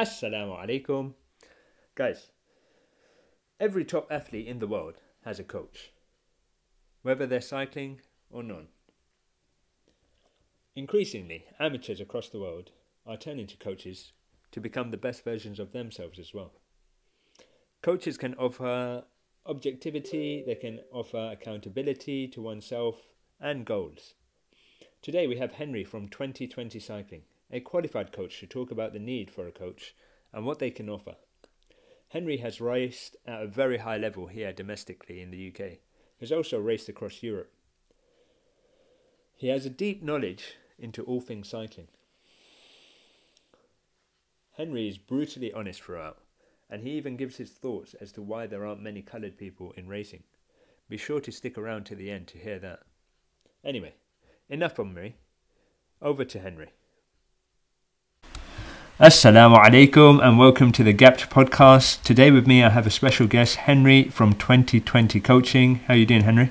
Assalamu alaikum. Guys, every top athlete in the world has a coach, whether they're cycling or non. Increasingly, amateurs across the world are turning to coaches to become the best versions of themselves as well. Coaches can offer objectivity, they can offer accountability to oneself and goals. Today we have Henry from 2020 Cycling, a qualified coach to talk about the need for a coach and what they can offer. Henry has raced at a very high level here domestically in the UK. He has also raced across Europe. He has a deep knowledge into all things cycling. Henry is brutally honest throughout, and he even gives his thoughts as to why there aren't many coloured people in racing. Be sure to stick around to the end to hear that. Anyway, enough from me. Over to Henry. Assalamu alaikum and welcome to the Gapped podcast. Today with me I have a special guest, Henry from 2020 Coaching. How are you doing, Henry?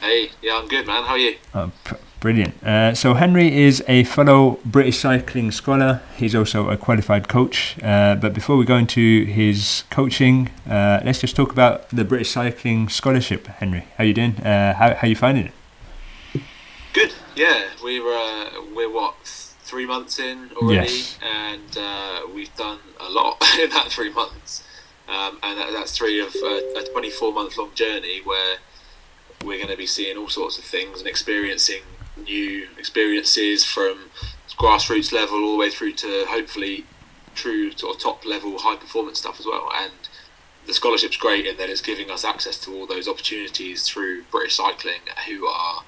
Hey, yeah, I'm good, man. How are you? Oh, pr- brilliant. Uh, so Henry is a fellow British cycling scholar. He's also a qualified coach. Uh, but before we go into his coaching, uh, let's just talk about the British Cycling Scholarship. Henry, how you doing? Uh, how how you finding it? Good. Yeah, we were uh, we're what three months in already, Yes. and uh, we've done a lot in that three months. Um, and that, that's three of uh, a 24 month long journey where we're going to be seeing all sorts of things and experiencing new experiences from grassroots level all the way through to hopefully true sort of top level high performance stuff as well. And the scholarship's great in that it's giving us access to all those opportunities through British Cycling, who are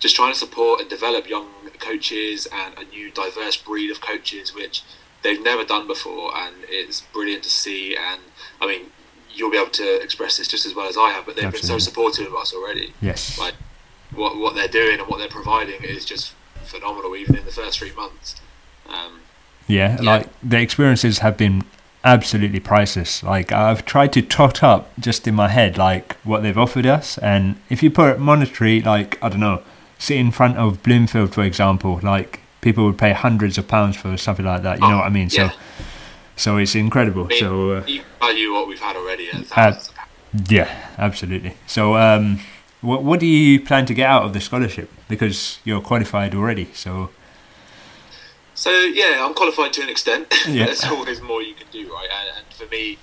just trying to support and develop young coaches and a new diverse breed of coaches, which they've never done before, and it's brilliant to see. And I mean, you'll be able to express this just as well as I have, but they've been so supportive of us already. Yes. Like what what they're doing and what they're providing is just phenomenal, even in the first three months. Um, Yeah, Yeah. like the experiences have been absolutely priceless. Like I've tried to tot up just in my head like what they've offered us, and if you put it monetary, like I don't know, sit in front of Bloomfield, for example, like people would pay hundreds of pounds for something like that. You know Oh, what I mean? yeah. So, so it's incredible. I mean, So uh, you value what we've had already at thousands of pounds. yeah, absolutely. So, um, what what do you plan to get out of the scholarship? Because you're qualified already. So So yeah, I'm qualified to an extent. Yeah. There's always more you can do, right? And, and for me,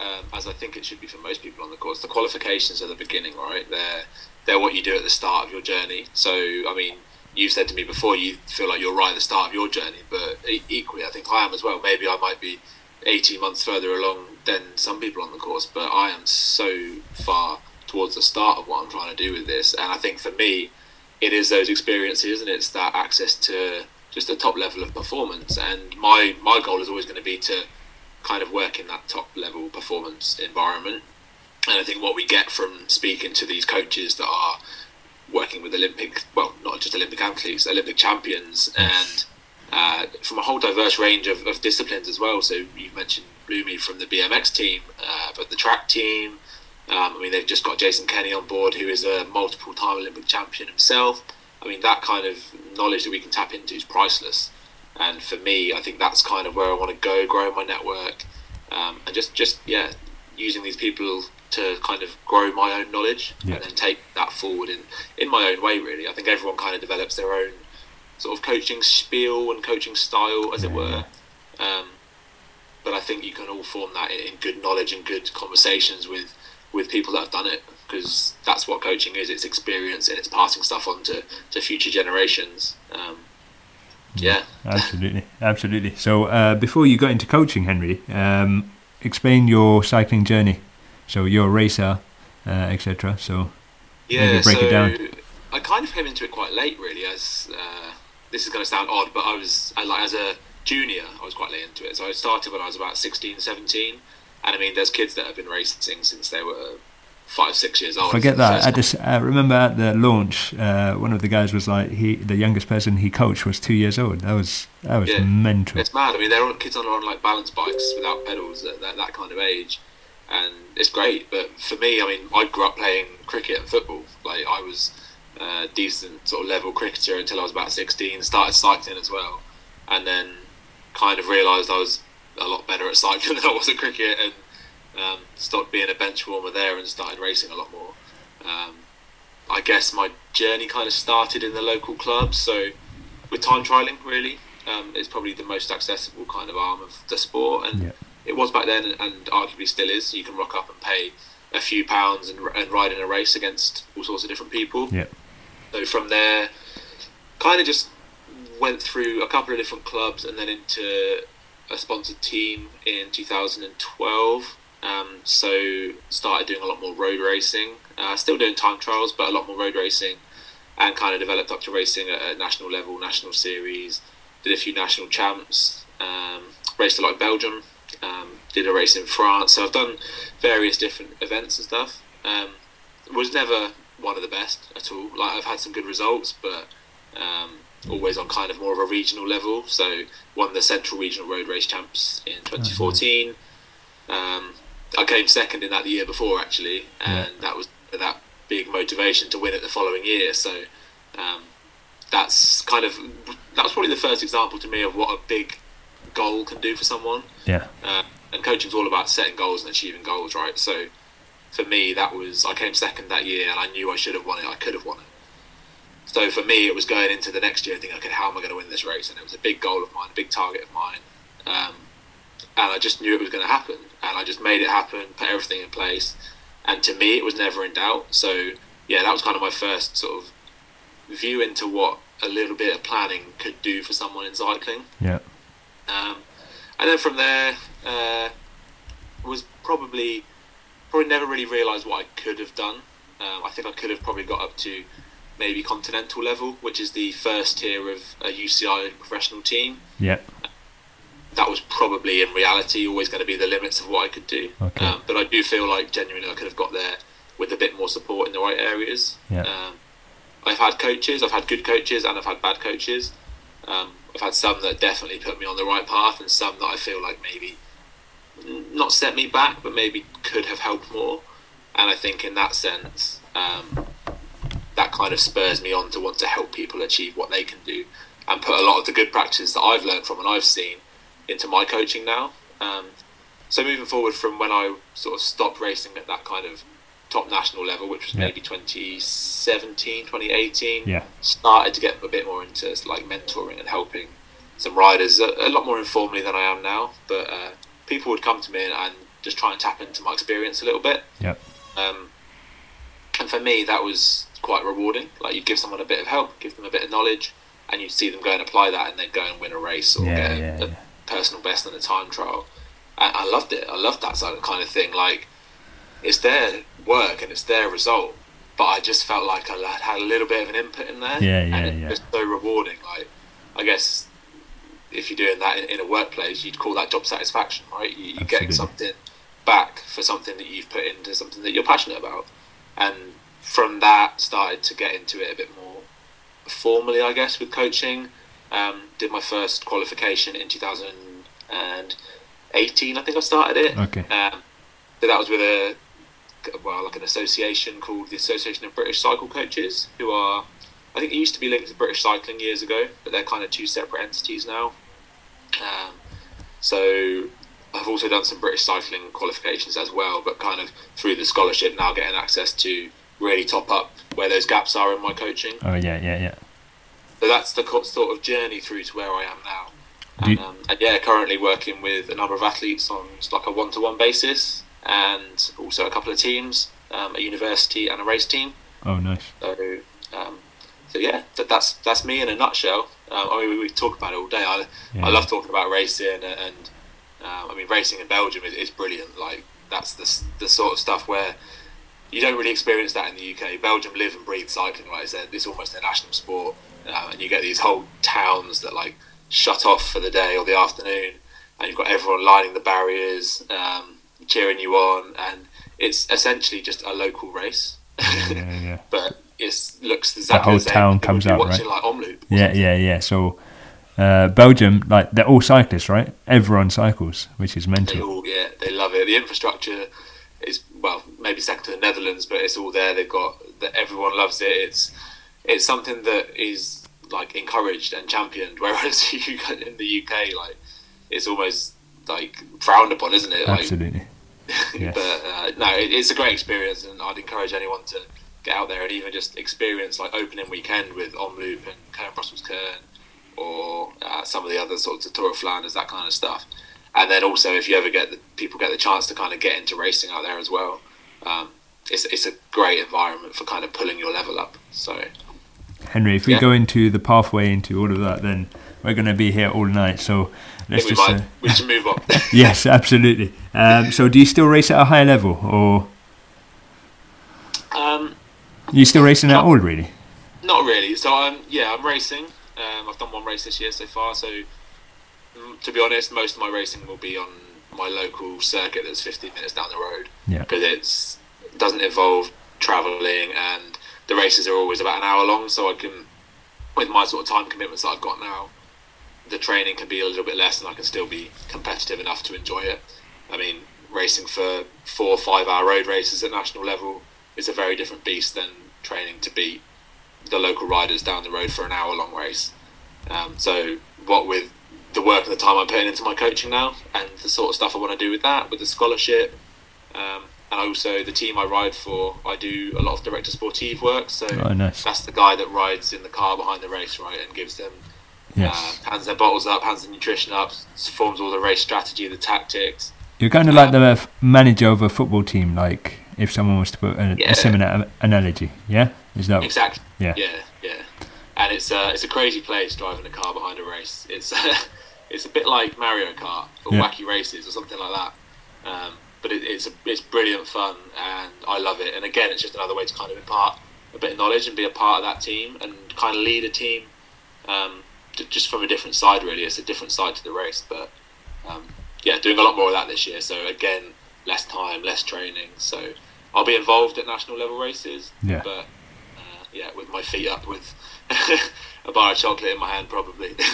um, as I think it should be for most people on the course, the qualifications are the beginning, right? They're they're what you do at the start of your journey. So I mean, you said to me before you feel like you're right at the start of your journey, but equally, I think I am as well. Maybe I might be 18 months further along than some people on the course, but I am so far towards the start of what I'm trying to do with this. And I think for me, it is those experiences and it's that access to just a top level of performance. And my my goal is always going to be to kind of work in that top level performance environment. And I think what we get from speaking to these coaches that are working with Olympic, well, not just Olympic athletes, Olympic champions, and uh, from a whole diverse range of, of disciplines as well. So you mentioned Bloomy from the BMX team, uh, but the track team. Um, I mean, they've just got Jason Kenny on board, who is a multiple-time Olympic champion himself. I mean, that kind of knowledge that we can tap into is priceless. And for me, I think that's kind of where I want to go, grow my network, um, and just, just yeah, using these people to kind of grow my own knowledge Yeah. and then take that forward in, in my own way. Really, I think everyone kind of develops their own sort of coaching spiel and coaching style, as it Yeah, were. Um, but I think you can all form that in good knowledge and good conversations with with people that have done it because that's what coaching is. It's experience and it's passing stuff on to, to future generations. Um, yeah. absolutely, absolutely. So uh, before you got into coaching, Henry, um, explain your cycling journey. So you're a racer, uh, etc. So Yeah, break so it down. I kind of came into it quite late, really. As uh, this is going to sound odd, but I was I, like as a junior, I was quite late into it. So I started when I was about 16, 17. and I mean, there's kids that have been racing since they were five, six years old. forget that. I just I remember at the launch, uh, one of the guys was like, he the youngest person he coached was two years old. That was that was Yeah. mental. It's mad. I mean, they're on, kids on on like balance bikes without pedals at that, that kind of age, and it's great. But for me, I mean, I grew up playing cricket and football. Like I was a decent sort of level cricketer until I was about sixteen. Started cycling as well, and then kind of realised I was a lot better at cycling than I was at cricket, and um, stopped being a bench warmer there and started racing a lot more. Um, I guess my journey kind of started in the local clubs, so with time trialing really, um, it's probably the most accessible kind of arm of the sport, and Yeah. It was back then, and arguably still is. You can rock up and pay a few pounds and, and ride in a race against all sorts of different people. Yeah. So from there, kind of just went through a couple of different clubs and then into a sponsored team in 2012. Um, so started doing a lot more road racing. Uh, still doing time trials, but a lot more road racing, and kind of developed up to racing at a national level, national series. Did a few national champs. Um, raced a lot in Belgium. Um, did a race in France. So I've done various different events and stuff. Um, was never one of the best at all. Like I've had some good results, but um, always on kind of more of a regional level. So won the Central Regional Road Race Champs in 2014. Um, I came second in that the year before actually, and that was that big motivation to win it the following year. So um, that's kind of that was probably the first example to me of what a big goal can do for someone. Yeah. Uh, and coaching's all about setting goals and achieving goals, right? So for me, that was I came second that year, and I knew I should have won it. I could have won it. So for me, it was going into the next year thinking, okay, how am I going to win this race? And it was a big goal of mine, a big target of mine, um, and I just knew it was going to happen, and I just made it happen, put everything in place, and to me, it was never in doubt. So yeah, that was kind of my first sort of view into what a little bit of planning could do for someone in cycling. Yeah. Um, and then from there, uh, was probably probably never really realised what I could have done. Um, I think I could have probably got up to maybe continental level, which is the first tier of a UCI professional team. Yeah. That was probably in reality always going to be the limits of what I could do. Okay. Um, but I do feel like genuinely I could have got there with a bit more support in the right areas. Yeah. Um, I've had coaches, I've had good coaches, and I've had bad coaches. Um, I've had some that definitely put me on the right path, and some that I feel like maybe not set me back, but maybe could have helped more. And I think in that sense, um, that kind of spurs me on to want to help people achieve what they can do, and put a lot of the good practices that I've learned from and I've seen into my coaching now. Um, so moving forward from when I sort of stopped racing at that kind of top national level, which was Yeah. maybe 2017, 2018, Yeah. started to get a bit more into like mentoring and helping some riders a, a lot more informally than I am now. But uh, people would come to me and, and just try and tap into my experience a little bit. Yep. Um, and for me, that was quite rewarding. Like you'd give someone a bit of help, give them a bit of knowledge, and you'd see them go and apply that, and then go and win a race or Yeah, get a, yeah, a yeah. personal best in a time trial. I, I loved it. I loved that sort of kind of thing. Like it's their work and it's their result, but I just felt like I had- a little bit of an input in there. Yeah, yeah, and it yeah. was so rewarding. Like I guess if you're doing that in, in a workplace, you'd call that job satisfaction, right? You, you're getting something back for something that you've put into something that you're passionate about, and from that started to get into it a bit more formally, I guess, with coaching. Um, did my first qualification in 2018, I think I started it. Okay. Um, so that was with a well, like an association called the Association of British Cycle Coaches, who are, I think it used to be linked to British Cycling years ago, but they're kind of two separate entities now. Um, so I've also done some British cycling qualifications as well, but kind of through the scholarship now getting access to really top up where those gaps are in my coaching. Oh yeah, yeah, yeah. So that's the sort of journey through to where I am now. And, you- um, and yeah, currently working with a number of athletes on like a one-to-one basis, and also a couple of teams, um, a university and a race team. Oh nice. So, um, so yeah, that, that's that's me in a nutshell. Um, I mean, we, we talk about it all day. I, Yeah. I love talking about racing, and, and um, I mean, racing in Belgium is, is brilliant. Like that's the the sort of stuff where you don't really experience that in the UK. Belgium live and breathe cycling. Right, it's, their- it's almost their national sport, um, and you get these whole towns that like shut off for the day or the afternoon, and you've got everyone lining the barriers, um, cheering you on, and it's essentially just a local race. Yeah, yeah. but it looks exactly whole the town comes out, right? like Omloop. Yeah, yeah, yeah. So uh, Belgium, like they're all cyclists, right? Everyone cycles, which is They mental. all, yeah, they love it. The infrastructure is well, maybe second to the Netherlands, but it's all there. They've got that. Everyone loves it. It's it's something that is like encouraged and championed. Whereas you in the UK, like it's almost like frowned upon, isn't it? Like, Absolutely. Yes. but uh, no, it, it's a great experience, and I'd encourage anyone to get out there and even just experience like opening weekend with Omloop and Kuurne Brussels Kuurne, or uh, some of the other sorts of Tour of Flanders, that kind of stuff. And then also, if you ever get the people get the chance to kind of get into racing out there as well, um, it's it's a great environment for kind of pulling your level up. So Henry, if we Yeah. go into the pathway into all of that, then we're going to be here all night. So let's just. might Uh, we should move on. yes, absolutely. Um, so do you still race at a high level, or um, you still racing at all, really? Not really. So I'm yeah, I'm racing. Um, I've done one race this year so far. So mm, to be honest, most of my racing will be on my local circuit that's 15 minutes down the road Yeah. because it's it doesn't involve travelling and the races are always about an hour long. So I can, with my sort of time commitments that I've got now, the training can be a little bit less and I can still be competitive enough to enjoy it. I mean, racing for four or five hour road races at national level is a very different beast than training to beat the local riders down the road for an hour long race. Um, so, what with the work and the time I'm putting into my coaching now, and the sort of stuff I want to do with that, with the scholarship, um, and also the team I ride for, I do a lot of directeur sportif work. So Oh, nice. that's the guy that rides in the car behind the race, right, and gives them Yes. uh, hands their bottles up, hands the nutrition up, forms all the race strategy, the tactics. You're kind of like the f- manager of a football team, like if someone was to put a, Yeah. a similar analogy. Yeah, is that? Exactly. Yeah. Yeah, yeah. And it's uh, it's a crazy place driving a car behind a race. It's it's a bit like Mario Kart or Yeah. Wacky Races or something like that. Um, but it, it's a, it's brilliant fun and I love it. And again, it's just another way to kind of impart a bit of knowledge and be a part of that team and kind of lead a team. Um, just from a different side, really. It's a different side to the race, but um, yeah, doing a lot more of that this year. So again, less time, less training. So I'll be involved at national level races, Yeah. but uh, yeah, with my feet up, with a bar of chocolate in my hand, probably.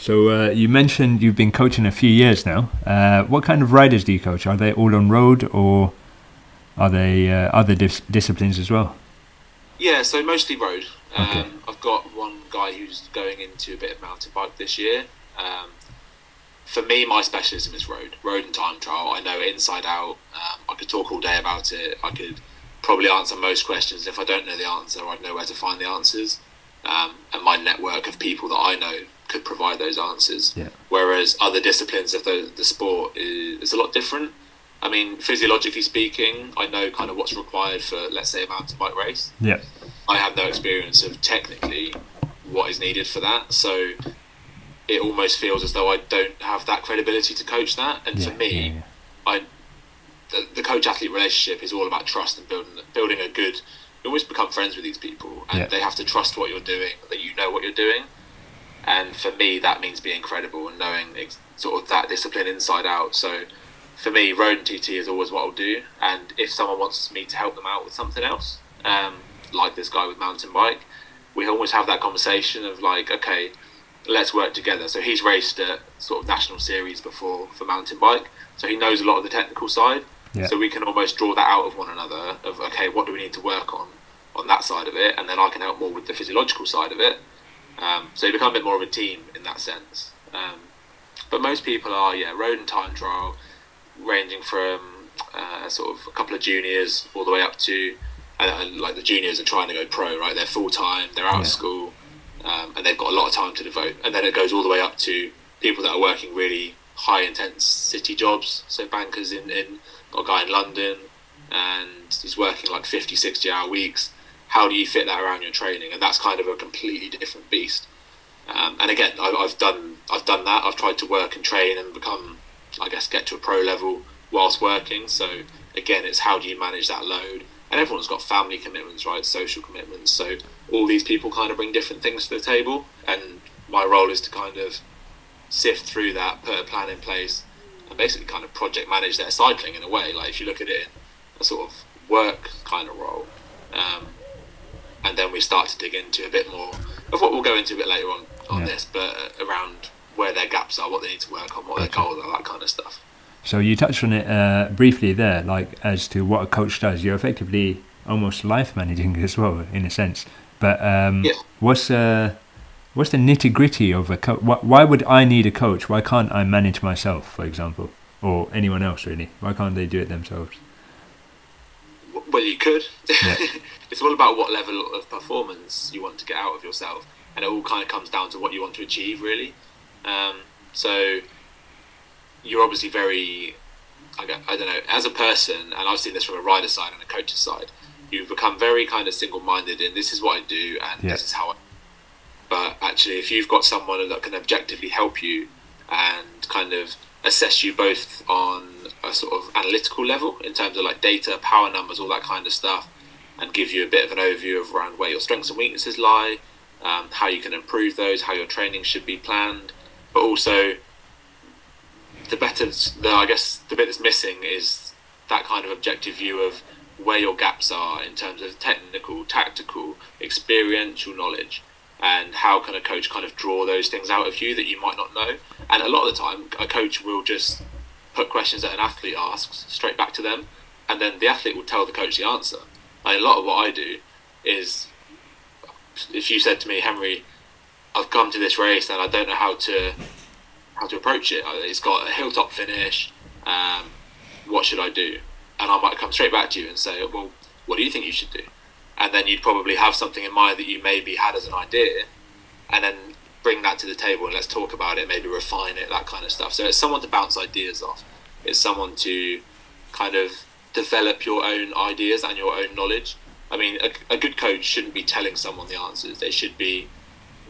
So uh, you mentioned you've been coaching a few years now. Uh, what kind of riders do you coach? Are they all on road, or are they uh, other dis- disciplines as well? yeah, so mostly road. Um, Okay. I've got one guy who's going into a bit of mountain bike this year. Um, for me, my specialism is road, road and time trial. I know it inside out. Um, I could talk all day about it. I could probably answer most questions. If I don't know the answer, I'd know where to find the answers. Um, and my network of people that I know could provide those answers. Yeah. Whereas other disciplines of the, the sport is, is a lot different. I mean, physiologically speaking, I know kind of what's required for, let's say, a mountain bike race. Yeah. I have no experience of technically what is needed for that. So it almost feels as though I don't have that credibility to coach that. And yeah, for me, yeah, yeah. I the, the coach athlete relationship is all about trust and building building a good. You always become friends with these people, and they have to trust what you're doing, that you know what you're doing. And for me, that means being credible and knowing ex- sort of that discipline inside out. So for me, road and TT is always what I'll do. And if someone wants me to help them out with something else, um, like this guy with mountain bike, we always have that conversation of like, okay, let's work together. So he's raced at sort of national series before for mountain bike, so he knows a lot of the technical side. Yeah. So we can almost draw that out of one another. Of okay, what do we need to work on on that side of it, and then I can help more with the physiological side of it. Um, so you become a bit more of a team in that sense. Um, but most people are yeah road and time trial, ranging from uh, sort of a couple of juniors all the way up to and, and like the juniors are trying to go pro right. They're full time. They're out Yeah. of school um, and they've got a lot of time to devote. And then it goes all the way up to people that are working really high intense city jobs. So bankers in, in got a guy in London and he's working like 50, 60 hour weeks. How do you fit that around your training? And that's kind of a completely different beast. Um, and again, I, I've done I've done that. I've tried to work and train and become, I guess, get to a pro level whilst working. So again, it's how do you manage that load? And everyone's got family commitments, right? Social commitments. So all these people kind of bring different things to the table, and my role is to kind of sift through that, put a plan in place, and basically kind of project manage their cycling in a way. Like if you look at it in a sort of work kind of role, um, and then we start to dig into a bit more of what we'll go into a bit later on on Yeah. this, but around where their gaps are, what they need to work on, what their Gotcha. goals are, that kind of stuff. So you touched on it uh, briefly there, like as to what a coach does. You're effectively almost life managing as well, in a sense. But um, Yeah. what's uh, what's the nitty gritty of a coach? Why would I need a coach? Why can't I manage myself, for example, or anyone else really? Why can't they do it themselves? Well, you could. Yeah. it's all about what level of performance you want to get out of yourself, and it all kind of comes down to what you want to achieve, really. Um, so you're obviously very, I, don't know, as a person, and I've seen this from a rider side and a coach's side. You've become very kind of single-minded in this is what I do and Yeah. this is how I. But actually, if you've got someone that can objectively help you and kind of assess you both on a sort of analytical level in terms of like data, power numbers, all that kind of stuff, and give you a bit of an overview of around where your strengths and weaknesses lie, um, how you can improve those, how your training should be planned, but also the better, the I guess the bit that's missing is that kind of objective view of where your gaps are in terms of technical, tactical, experiential knowledge, and how can a coach kind of draw those things out of you that you might not know. And a lot of the time, a coach will just put questions that an athlete asks straight back to them, and then the athlete will tell the coach the answer. A lot of what I do is, if you said to me, Henry, I've come to this race and I don't know how to how to approach it. Uh, It's got a hilltop finish. Um, what should I do? And I might come straight back to you and say, well, what do you think you should do? And then you'd probably have something in mind that you maybe had as an idea, and then bring that to the table and let's talk about it. Maybe refine it, that kind of stuff. So it's someone to bounce ideas off. It's someone to kind of develop your own ideas and your own knowledge. I mean, a, a good coach shouldn't be telling someone the answers. They should be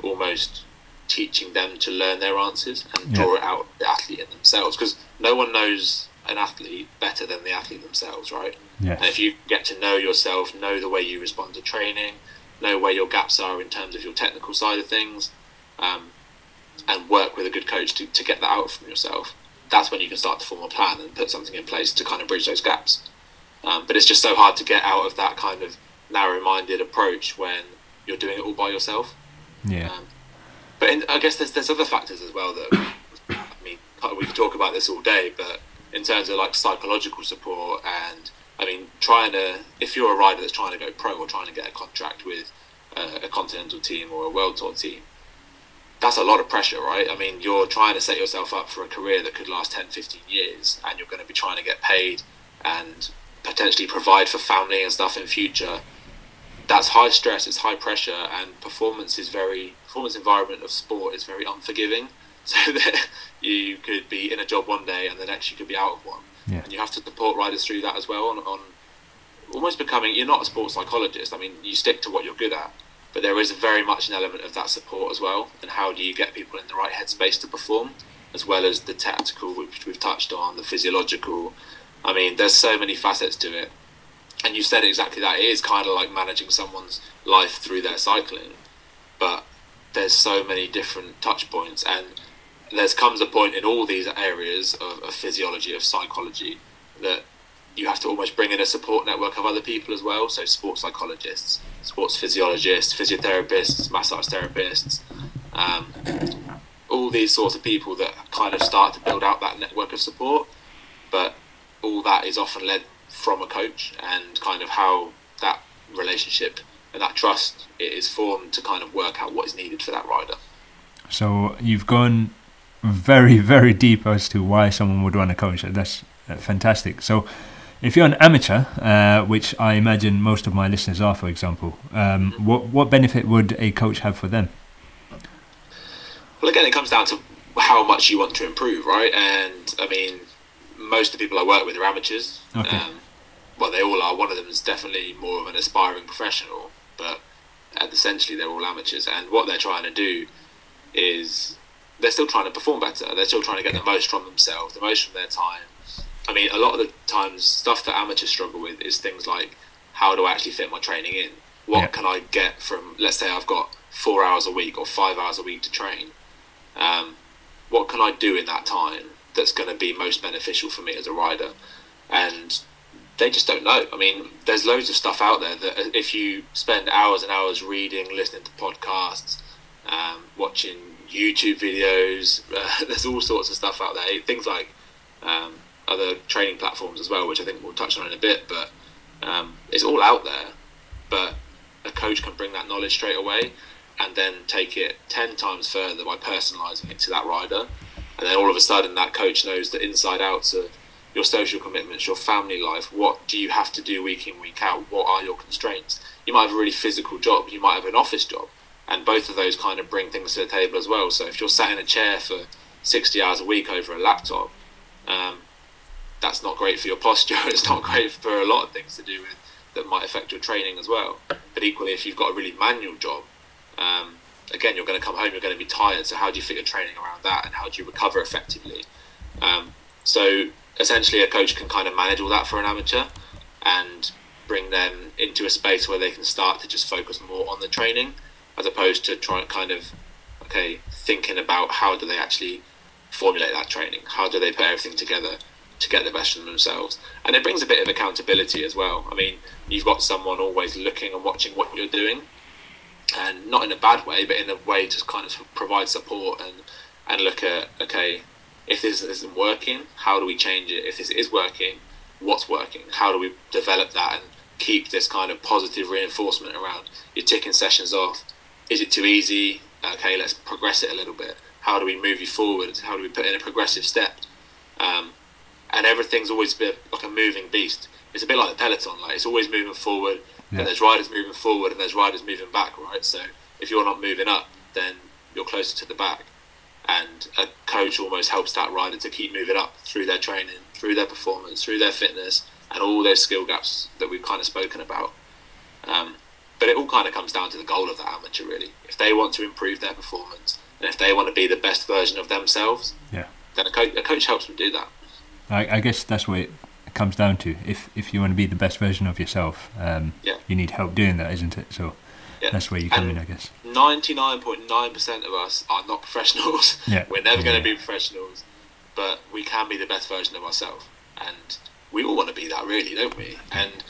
almost teaching them to learn their answers and Yeah. draw it out the athlete in themselves because no one knows an athlete better than the athlete themselves, right? Yes. And if you get to know yourself, know the way you respond to training, know where your gaps are in terms of your technical side of things, um, and work with a good coach to, to get that out from yourself, that's when you can start to form a plan and put something in place to kind of bridge those gaps. Um, but it's just so hard to get out of that kind of narrow minded approach when you're doing it all by yourself. Yeah. Um, but in, I guess there's there's other factors as well that I mean we could talk about this all day, but in terms of like psychological support and I mean trying to if you're a rider that's trying to go pro or trying to get a contract with uh, a continental team or a world tour team, that's a lot of pressure, right? I mean you're trying to set yourself up for a career that could last 10, 15 years, and you're going to be trying to get paid and potentially provide for family and stuff in future that's high stress, it's high pressure, and performance is very performance environment of sport is very unforgiving. So that you could be in a job one day and the next you could be out of one, Yeah. and you have to support riders through that as well. On, on almost becoming, you're not a sports psychologist. I mean, you stick to what you're good at, but there is very much an element of that support as well. And how do you get people in the right headspace to perform, as well as the tactical, which we've touched on, the physiological. I mean, there's so many facets to it and you said exactly that. It is kind of like managing someone's life through their cycling, but there's so many different touch points, and there's comes a point in all these areas of, of physiology, of psychology, that you have to almost bring in a support network of other people as well. So sports psychologists, sports physiologists, physiotherapists, massage therapists, um, all these sorts of people that kind of start to build out that network of support. But all that is often led from a coach and kind of how that relationship and that trust is formed to kind of work out what is needed for that rider. So you've gone very, very deep as to why someone would want a coach. That's uh, fantastic. So if you're an amateur, uh, which I imagine most of my listeners are, for example, um, what what benefit would a coach have for them? Well, again, it comes down to how much you want to improve, right? And I mean, most of the people I work with are amateurs. Okay. Um, well, they all are. One of them is definitely more of an aspiring professional, but essentially they're all amateurs. And what they're trying to do is they're still trying to perform better. They're still trying to get the most from themselves, the most from their time. I mean, a lot of the times, stuff that amateurs struggle with is things like how do I actually fit my training in? What Yeah. can I get from, let's say, I've got four hours a week or five hours a week to train. Um, what can I do in that time that's going to be most beneficial for me as a rider? And they just don't know. I mean, there's loads of stuff out there that uh, if you spend hours and hours reading, listening to podcasts, um, watching YouTube videos, uh, there's all sorts of stuff out there. Things like um, other training platforms as well, which I think we'll touch on in a bit. But um, it's all out there. But a coach can bring that knowledge straight away. and then take it 10 times further by personalising it to that rider. And then all of a sudden, that coach knows the inside outs of your social commitments, your family life. What do you have to do week in, week out? What are your constraints? You might have a really physical job, you might have an office job, and both of those kind of bring things to the table as well. So if you're sat in a chair for 60 hours a week over a laptop, um, that's not great for your posture. It's not great for a lot of things to do with that might affect your training as well. But equally, if you've got a really manual job, um, again, you're going to come home, you're going to be tired. So how do you fit your training around that, and how do you recover effectively? Um, so essentially, a coach can kind of manage all that for an amateur and bring them into a space where they can start to just focus more on the training as opposed to trying to kind of okay thinking about how do they actually formulate that training? How do they put everything together to get the best from themselves? And it brings a bit of accountability as well. I mean you've got someone always looking and watching what you're doing and not in a bad way but in a way to kind of provide support and and look at okay if this isn't working how do we change it if this is working what's working how do we develop that and keep this kind of positive reinforcement around you're ticking sessions off is it too easy? Okay, let's progress it a little bit. How do we move you forward? How do we put in a progressive step? Um, and everything's always a bit like a moving beast. It's a bit like the peloton. Like it's always moving forward, yeah. and there's riders moving forward, and there's riders moving back. Right. So if you're not moving up, then you're closer to the back. And a coach almost helps that rider to keep moving up through their training, through their performance, through their fitness, and all those skill gaps that we've kind of spoken about. Um, but it all kind of comes down to the goal of the amateur, really. If they want to improve their performance and if they want to be the best version of themselves, yeah, then a, co- a coach helps them do that. I, I, guess that's what it comes down to. If if you want to be the best version of yourself, um, yeah. you need help doing that, isn't it? So yeah. that's where you come and in, I guess. Ninety nine point nine percent of us are not professionals. Yeah. We're never going to be professionals, but we can be the best version of ourselves, and we all want to be that, really, don't we? And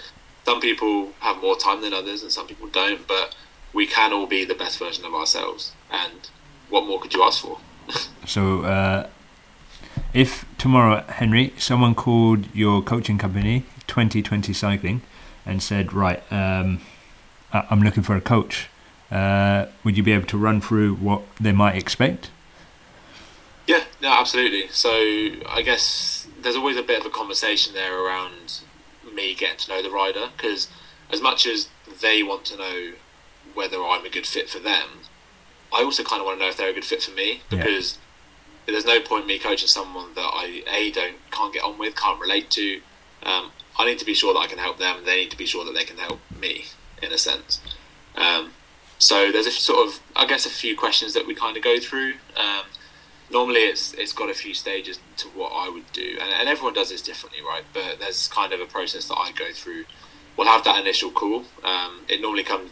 some people have more time than others and some people don't, but we can all be the best version of ourselves. And what more could you ask for? so, uh, if tomorrow, Henry, someone called your coaching company, 2020 Cycling, and said, right, um, I'm looking for a coach, uh, would you be able to run through what they might expect? Yeah, no, absolutely. So I guess there's always a bit of a conversation there around me getting to know the rider because as much as they want to know whether I'm a good fit for them, I also kind of want to know if they're a good fit for me because yeah. there's no point me coaching someone that I a don't can't get on with, can't relate to. Um, I need to be sure that I can help them. They need to be sure that they can help me, in a sense. Um, so there's a sort of, I guess, a few questions that we kind of go through. Um, normally it's it's got a few stages to what I would do, and, and everyone does this differently, right? But there's kind of a process that I go through. We'll have that initial call. Um, it normally comes.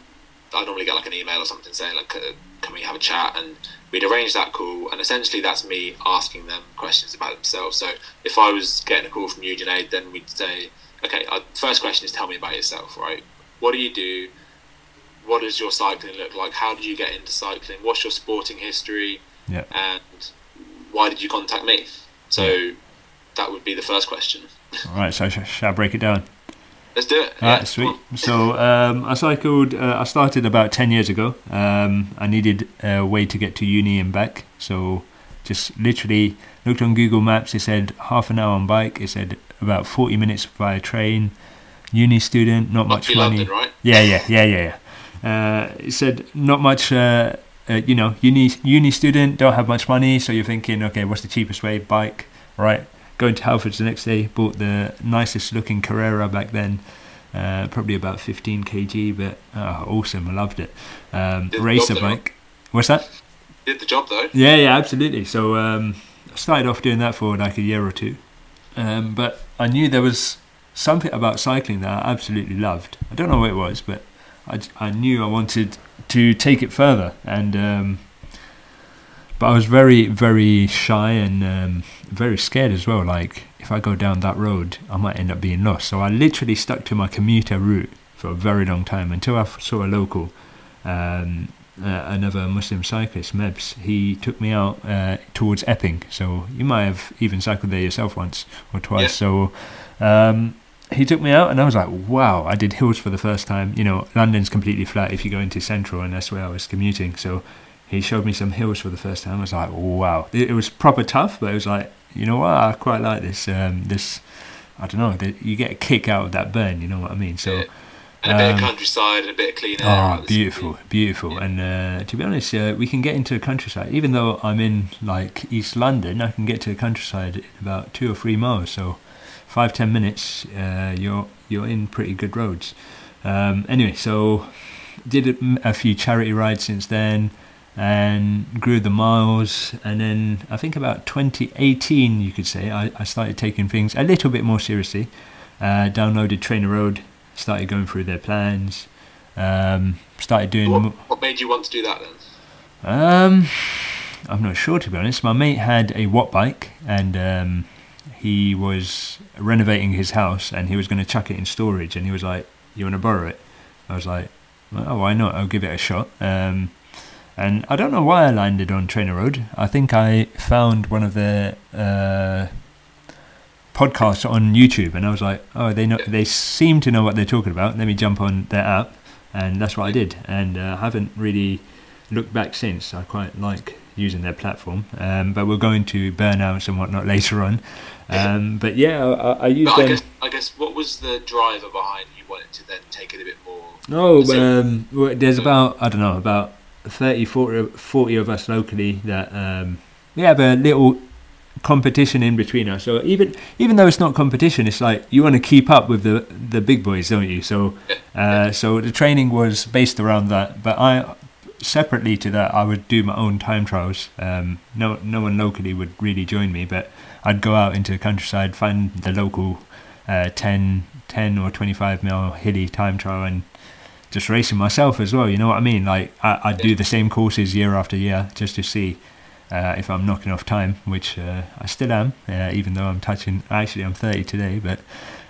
I normally get like an email or something saying like, uh, "Can we have a chat?" And we'd arrange that call, and essentially that's me asking them questions about themselves. So if I was getting a call from you, then we'd say, "Okay, our first question is tell me about yourself, right? What do you do? What does your cycling look like? How did you get into cycling? What's your sporting history?" Yeah. And why did you contact me? So that would be the first question. All right, so sh- shall I break it down? Let's do it. All yeah. right, sweet. So um, I cycled. Uh, I started about ten years ago. Um, I needed a way to get to uni and back, so just literally looked on Google Maps. It said half an hour on bike. It said about forty minutes via train. Uni student, not much money. London, right? Yeah, yeah, yeah, yeah, yeah. Uh, it said not much. Uh, uh, you know, uni uni student don't have much money, so you're thinking, okay, what's the cheapest way? Bike, right? Going to Halfords the next day, bought the nicest looking Carrera back then, uh, probably about 15 kg, but oh, awesome, I loved it. Um, racer bike. What's that? Did the job though. Yeah, yeah, absolutely. So um, I started off doing that for like a year or two, um, but I knew there was something about cycling that I absolutely loved. I don't know what it was, but I, I knew I wanted to take it further. And um, but I was very very shy and um, very scared as well. Like if I go down that road, I might end up being lost. So I literally stuck to my commuter route for a very long time until I saw a local. Um, uh, another Muslim cyclist, Mebs, he took me out uh, towards Epping. So you might have even cycled there yourself once or twice. Yeah. So um, he took me out, and I was like, wow, I did hills for the first time. You know, London's completely flat if you go into central, and that's where I was commuting. So he showed me some hills for the first time. I was like, wow, it, was proper tough, but it was like, you know what, I quite like this. Um, this, I don't know, the, you get a kick out of that burn. You know what I mean? So. Yeah. And a bit of countryside and a bit of clean air. Oh, beautiful, beautiful. Yeah. And uh, to be honest, uh, we can get into the countryside. Even though I'm in like East London, I can get to the countryside in about two or three miles. So five ten minutes, uh, you're you're in pretty good roads. Um, anyway, so did a, a few charity rides since then, and grew the miles. And then I think about 2018, you could say, I, I started taking things a little bit more seriously. Uh, downloaded Trainer Road, started going through their plans, um, started doing. What, what made you want to do that then? um, I'm not sure to be honest. My mate had a Watt bike and um, he was renovating his house and he was going to chuck it in storage and he was like, "You want to borrow it?" I was like, "Oh, why not? I'll give it a shot." Um, and I don't know why I landed on Trainer Road. I think I found one of their uh, podcasts on YouTube and I was like, "Oh, they know. They seem to know what they're talking about. Let me jump on their app." And that's what I did. And uh, I haven't really looked back since. I quite like using their platform, um, but we'll go into burnouts and whatnot later on. Um, but yeah, I, I used But I guess, I guess what was the driver behind you wanting to then take it a bit more? No, So- um, there's about I don't know about 30, 40, 40 of us locally that um, we have a little competition in between us. So even even though it's not competition, it's like you want to keep up with the the big boys, don't you? So uh, so the training was based around that. But I separately to that, I would do my own time trials. Um, no no one locally would really join me, but I'd go out into the countryside, find the local uh, 10, 10 or 25 mile hilly time trial and just racing myself as well. You know what I mean? Like I, I'd do the same courses year after year just to see uh, if I'm knocking off time, which uh, I still am, uh, even though I'm touching. Actually, I'm 30 today, but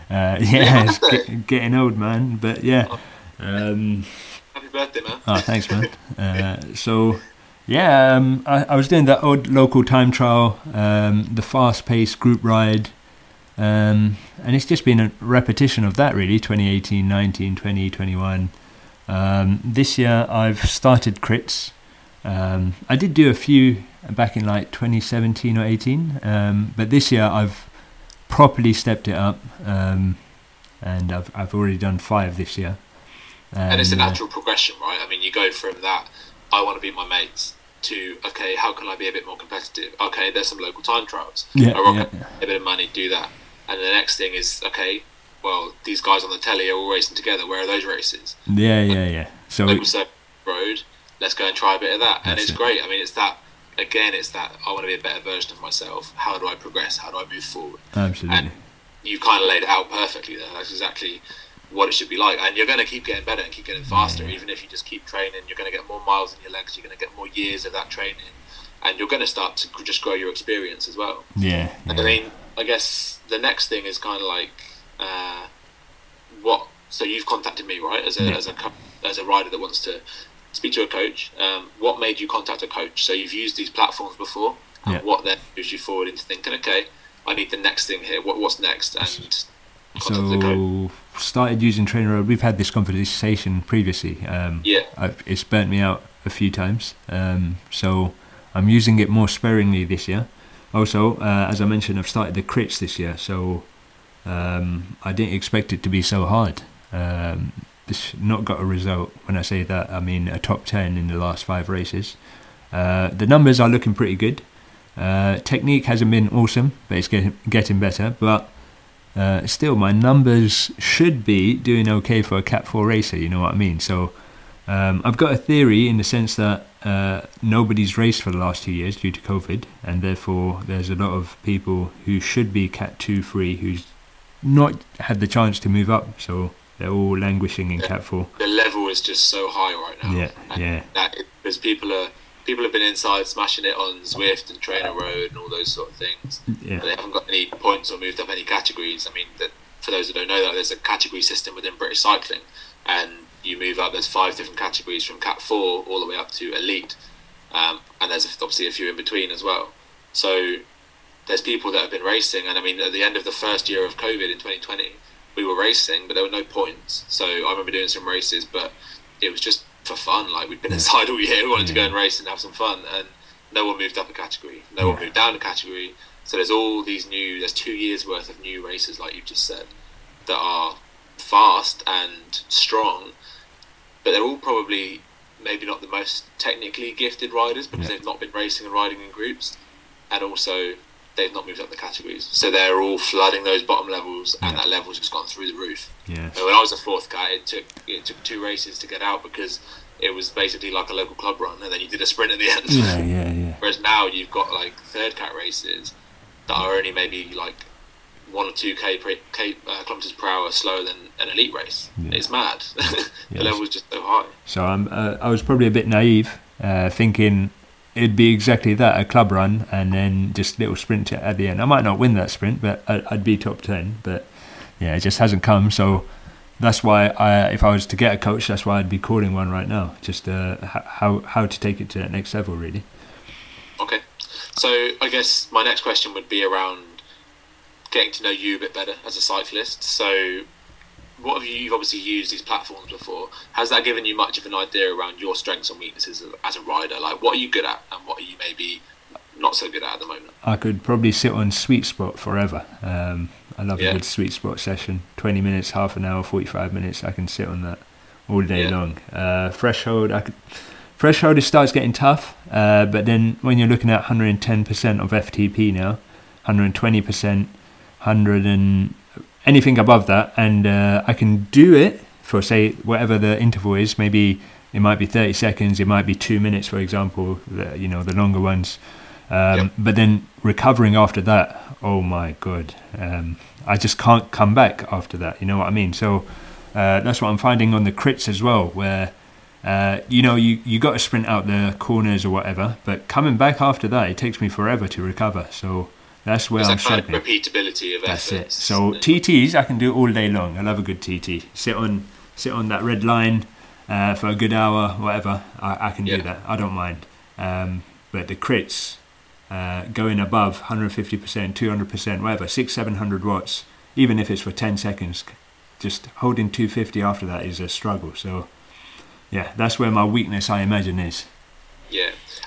uh, yeah, it's get, getting old, man. But yeah. Um, Happy birthday, man. Oh, thanks, man. Uh, so, yeah, um, I, I was doing that odd local time trial, um, the fast-paced group ride, um, and it's just been a repetition of that, really. 2018, 19, 20, 21. Um, this year, I've started crits. Um, I did do a few back in like 2017 or 18, um, but this year I've properly stepped it up, um, and I've I've already done five this year. and it's a uh, natural progression, right? I mean, you go from that, I want to beat my mates, to, okay, how can I be a bit more competitive? Okay, there's some local time trials. Yeah, I rock yeah. a bit of money, do that. And the next thing is, okay, well, these guys on the telly are all racing together. Where are those races? Yeah, yeah, yeah. So Local Circuit road, let's go and try a bit of that. And it's it. great. I mean, it's that, again, it's that, I want to be a better version of myself. How do I progress? How do I move forward? absolutely, And you kind of laid it out perfectly there. That's exactly what it should be like. And you're going to keep getting better and keep getting faster. Even if you just keep training, you're going to get more miles in your legs. You're going to get more years of that training. And you're going to start to just grow your experience as well. yeah, And yeah. I mean, I guess the next thing is kind of like uh, what. So you've contacted me, right, as a Yeah. as a as a rider that wants to speak to a coach. Um, what made you contact a coach? So you've used these platforms before. And Yeah. What then moves you forward into thinking, okay, I need the next thing here. What what's next? And contact the coach. Started using Trainer Road. We've had this conversation previously. Um, Yeah. I've, it's burnt me out a few times. Um, so I'm using it more sparingly this year. Also, uh, as I mentioned, I've started the crits this year. So um, I didn't expect it to be so hard. Um, this not got a result. When I say that, I mean a top ten in the last five races. Uh, the numbers are looking pretty good. Uh, technique hasn't been awesome, but it's getting getting better. But uh, still, my numbers should be doing okay for a Cat 4 racer, you know what I mean? So um, I've got a theory in the sense that uh, nobody's raced for the last two years due to COVID, and therefore there's a lot of people who should be Cat 2 free who's not had the chance to move up, so they're all languishing in Yeah. Cat 4. the level is just so high right now. Yeah, And yeah. That because people are people have been inside smashing it on Zwift and Trainer Road and all those sort of things. Yeah, but they haven't got any points or moved up any categories. I mean, that for those that don't know that, there's a category system within British cycling, and you move up. There's five different categories from Cat Four all the way up to Elite, um, and there's obviously a few in between as well. So there's people that have been racing, and I mean, at the end of the first year of COVID in 2020, we were racing, but there were no points. So I remember doing some races, but it was just for fun. Like we'd been inside all year, we wanted to go and race and have some fun, and no one moved up a category, no one moved down a category. So there's all these new, there's two years worth of new races, like you've just said, that are fast and strong, but they're all probably maybe not the most technically gifted riders because Yeah. they've not been racing and riding in groups, and also they've not moved up the categories. So they're all flooding those bottom levels, and Yeah. that level's just gone through the roof. Yeah. When I was a fourth cat, it took it took two races to get out because it was basically like a local club run, and then you did a sprint at the end. Yeah, yeah, yeah. Whereas now you've got like third cat races that are only maybe like one or two k, per, k uh, kilometers per hour slower than an elite race. Yeah. It's mad. the Yes. level's just so high. So I'm, uh, I was probably a bit naive, uh, thinking it'd be exactly that a club run and then just little sprint at the end. I might not win that sprint, but I, I'd be top 10. But yeah, it just hasn't come. So that's why I, if I was to get a coach, that's why I'd be calling one right now. Just uh, how, how to take it to that next level, really. Okay. So I guess my next question would be around getting to know you a bit better as a cyclist. So what have you you've obviously used these platforms before. Has that given you much of an idea around your strengths and weaknesses as a rider? Like what are you good at and what are you maybe not so good at at the moment? I could probably sit on sweet spot forever. Um, I love Yeah. a good sweet spot session. 20 minutes, half an hour, 45 minutes. I can sit on that all day Yeah. long. Uh, threshold, I could. Threshold it starts getting tough, uh, but then when you're looking at 110% of FTP now, 120%, 100 and anything above that, and uh, I can do it for say whatever the interval is. Maybe it might be 30 seconds, it might be two minutes, for example. The, you know the longer ones. Um, Yep. But then recovering after that, oh my god, um, I just can't come back after that. You know what I mean? So uh, that's what I'm finding on the crits as well, where uh, you know you you got to sprint out the corners or whatever, but coming back after that, it takes me forever to recover. So that's where There's I'm that kind of struggling. repeatability of That's it. So TTs I can do all day long. I love a good TT. Sit on sit on that red line uh, for a good hour, whatever. I, I can Yeah. do that. I don't mind. Um, but the crits uh, going above 150%, 200%, whatever, six, seven hundred watts, even if it's for 10 seconds, just holding 250 after that is a struggle. So yeah, that's where my weakness I imagine is.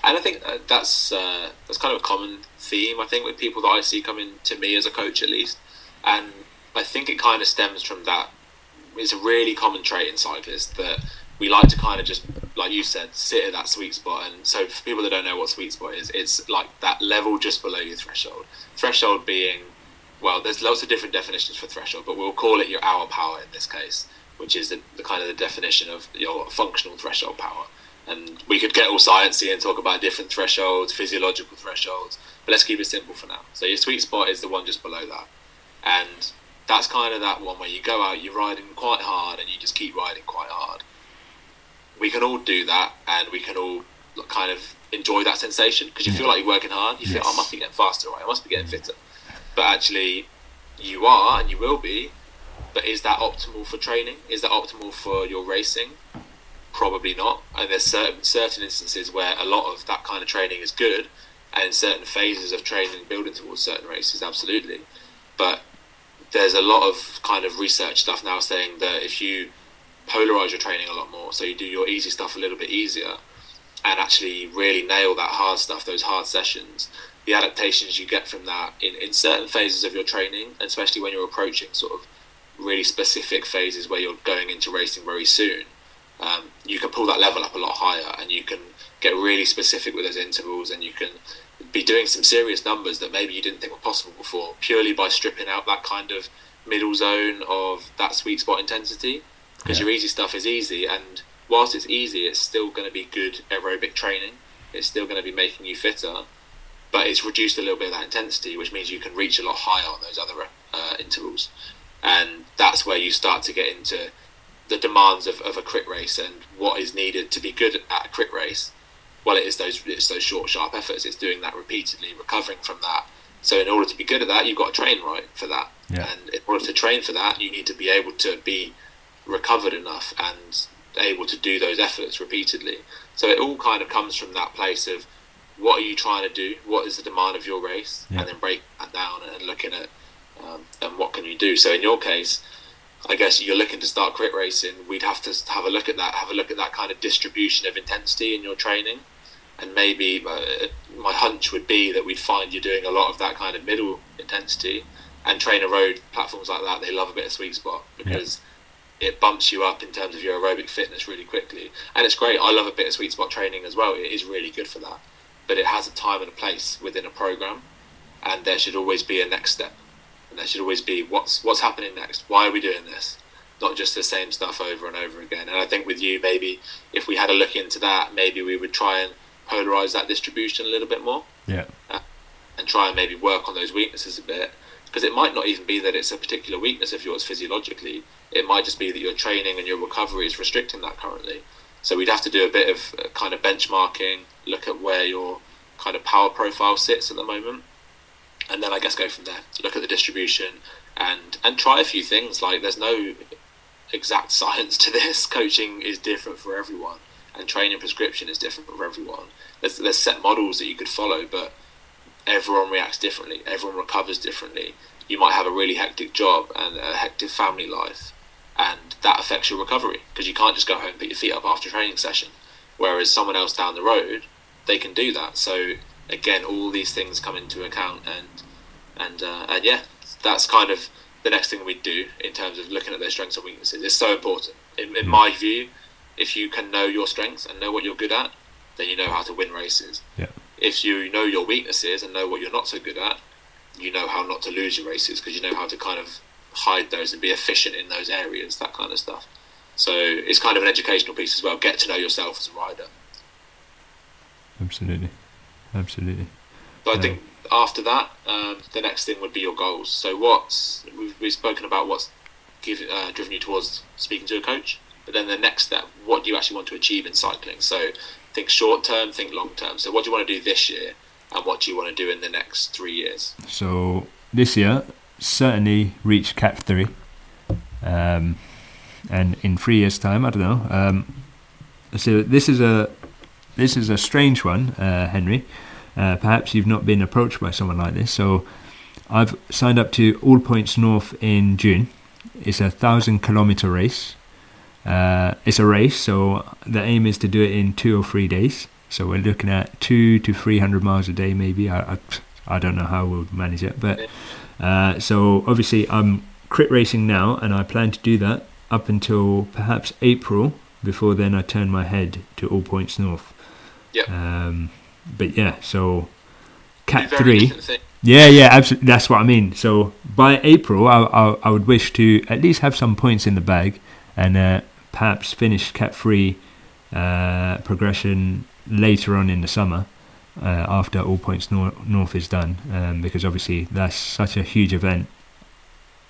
And I think uh, that's uh, that's kind of a common theme. I think with people that I see coming to me as a coach, at least, and I think it kind of stems from that. It's a really common trait in cyclists that we like to kind of just, like you said, sit at that sweet spot. And so, for people that don't know what sweet spot is, it's like that level just below your threshold. Threshold being, well, there's lots of different definitions for threshold, but we'll call it your hour power in this case, which is the, the kind of the definition of your functional threshold power and we could get all sciencey and talk about different thresholds, physiological thresholds, but let's keep it simple for now. So your sweet spot is the one just below that, and that's kind of that one where you go out, you're riding quite hard, and you just keep riding quite hard. We can all do that, and we can all kind of enjoy that sensation because you feel like you're working hard. You feel, oh, Yes. I must be getting faster, right? I must be getting mm. fitter. But actually, you are, and you will be. But is that optimal for training? Is that optimal for your racing? Probably not. And there's certain certain instances where a lot of that kind of training is good, and certain phases of training, building towards certain races, absolutely. But there's a lot of kind of research stuff now saying that if you polarize your training a lot more, so you do your easy stuff a little bit easier, and actually really nail that hard stuff, those hard sessions, the adaptations you get from that in, in certain phases of your training, especially when you're approaching sort of really specific phases where you're going into racing very soon, um, you can pull that level up a lot higher and you can get really specific with those intervals and you can be doing some serious numbers that maybe you didn't think were possible before purely by stripping out that kind of middle zone of that sweet spot intensity. Because Yeah. your easy stuff is easy and whilst it's easy it's still going to be good aerobic training. It's still going to be making you fitter but it's reduced a little bit of that intensity which means you can reach a lot higher on those other uh, intervals. And that's where you start to get into the demands of, of a crit race and what is needed to be good at a crit race. Well, it is those it's those short, sharp efforts. It's doing that repeatedly, recovering from that. So, in order to be good at that, you've got to train right for that. Yeah. And in order to train for that, you need to be able to be recovered enough and able to do those efforts repeatedly. So, it all kind of comes from that place of what are you trying to do? What is the demand of your race? Yeah. And then break that down and looking at um, and what can you do. So, in your case, I guess you're looking to start crit racing, we'd have to have a look at that, have a look at that kind of distribution of intensity in your training, and maybe uh, my hunch would be that we'd find you're doing a lot of that kind of middle intensity, and TrainerRoad platforms like that they love a bit of sweet spot because. Yeah. It bumps you up in terms of your aerobic fitness really quickly, and it's great. I love a bit of sweet spot training as well. It is really good for that, but it has a time and a place within a program, and there should always be a next step and there should always be what's what's happening next. Why are we doing this? Not just the same stuff over and over again. And I think with you, maybe if we had a look into that, maybe we would try and polarize that distribution a little bit more. Yeah. Uh, and try and maybe work on those weaknesses a bit because it might not even be that it's a particular weakness of yours physiologically. It might just be that your training and your recovery is restricting that currently. So we'd have to do a bit of uh, kind of benchmarking, look at where your kind of power profile sits at the moment, and then I guess go from there. Look at the distribution and and try a few things. Like there's no exact science to this. Coaching is different for everyone, and training prescription is different for everyone. There's there's set models that you could follow, but everyone reacts differently. Everyone recovers differently. You might have a really hectic job and a hectic family life, and that affects your recovery because you can't just go home and put your feet up after a training session. Whereas someone else down the road, they can do that. So again, all these things come into account, and and uh, and yeah, that's kind of the next thing we do in terms of looking at their strengths and weaknesses. It's so important, in, in my view. If you can know your strengths and know what you're good at, then you know how to win races. Yeah. If you know your weaknesses and know what you're not so good at, you know how not to lose your races because you know how to kind of hide those and be efficient in those areas, that kind of stuff. So it's kind of an educational piece as well. Get to know yourself as a rider. Absolutely absolutely. So I think after that, um, the next thing would be your goals. So what's we've, we've spoken about what's give, uh, driven you towards speaking to a coach, but then the next step, what do you actually want to achieve in cycling? So think short term, think long term. So what do you want to do this year, and what do you want to do in the next three years? So this year, certainly reach Cat three, um, and in three years' time, I don't know. Um, so this is a this is a strange one, uh, Henry. Uh, perhaps you've not been approached by someone like this. So I've signed up to All Points North in June. It's a thousand kilometer race. Uh, it's a race, so the aim is to do it in two or three days. So we're looking at two to three hundred miles a day, maybe. I, I, I don't know how we'll manage it, but uh, so obviously I'm crit racing now, and I plan to do that up until perhaps April. Before then, I turn my head to All Points North. Yeah. Um, but yeah, so Cat three. Yeah, yeah, absolutely. That's what I mean. So by April, I, I, I would wish to at least have some points in the bag, and uh, perhaps finish Cat three uh, progression later on in the summer. Uh, after all points nor- north is done, um, because obviously that's such a huge event.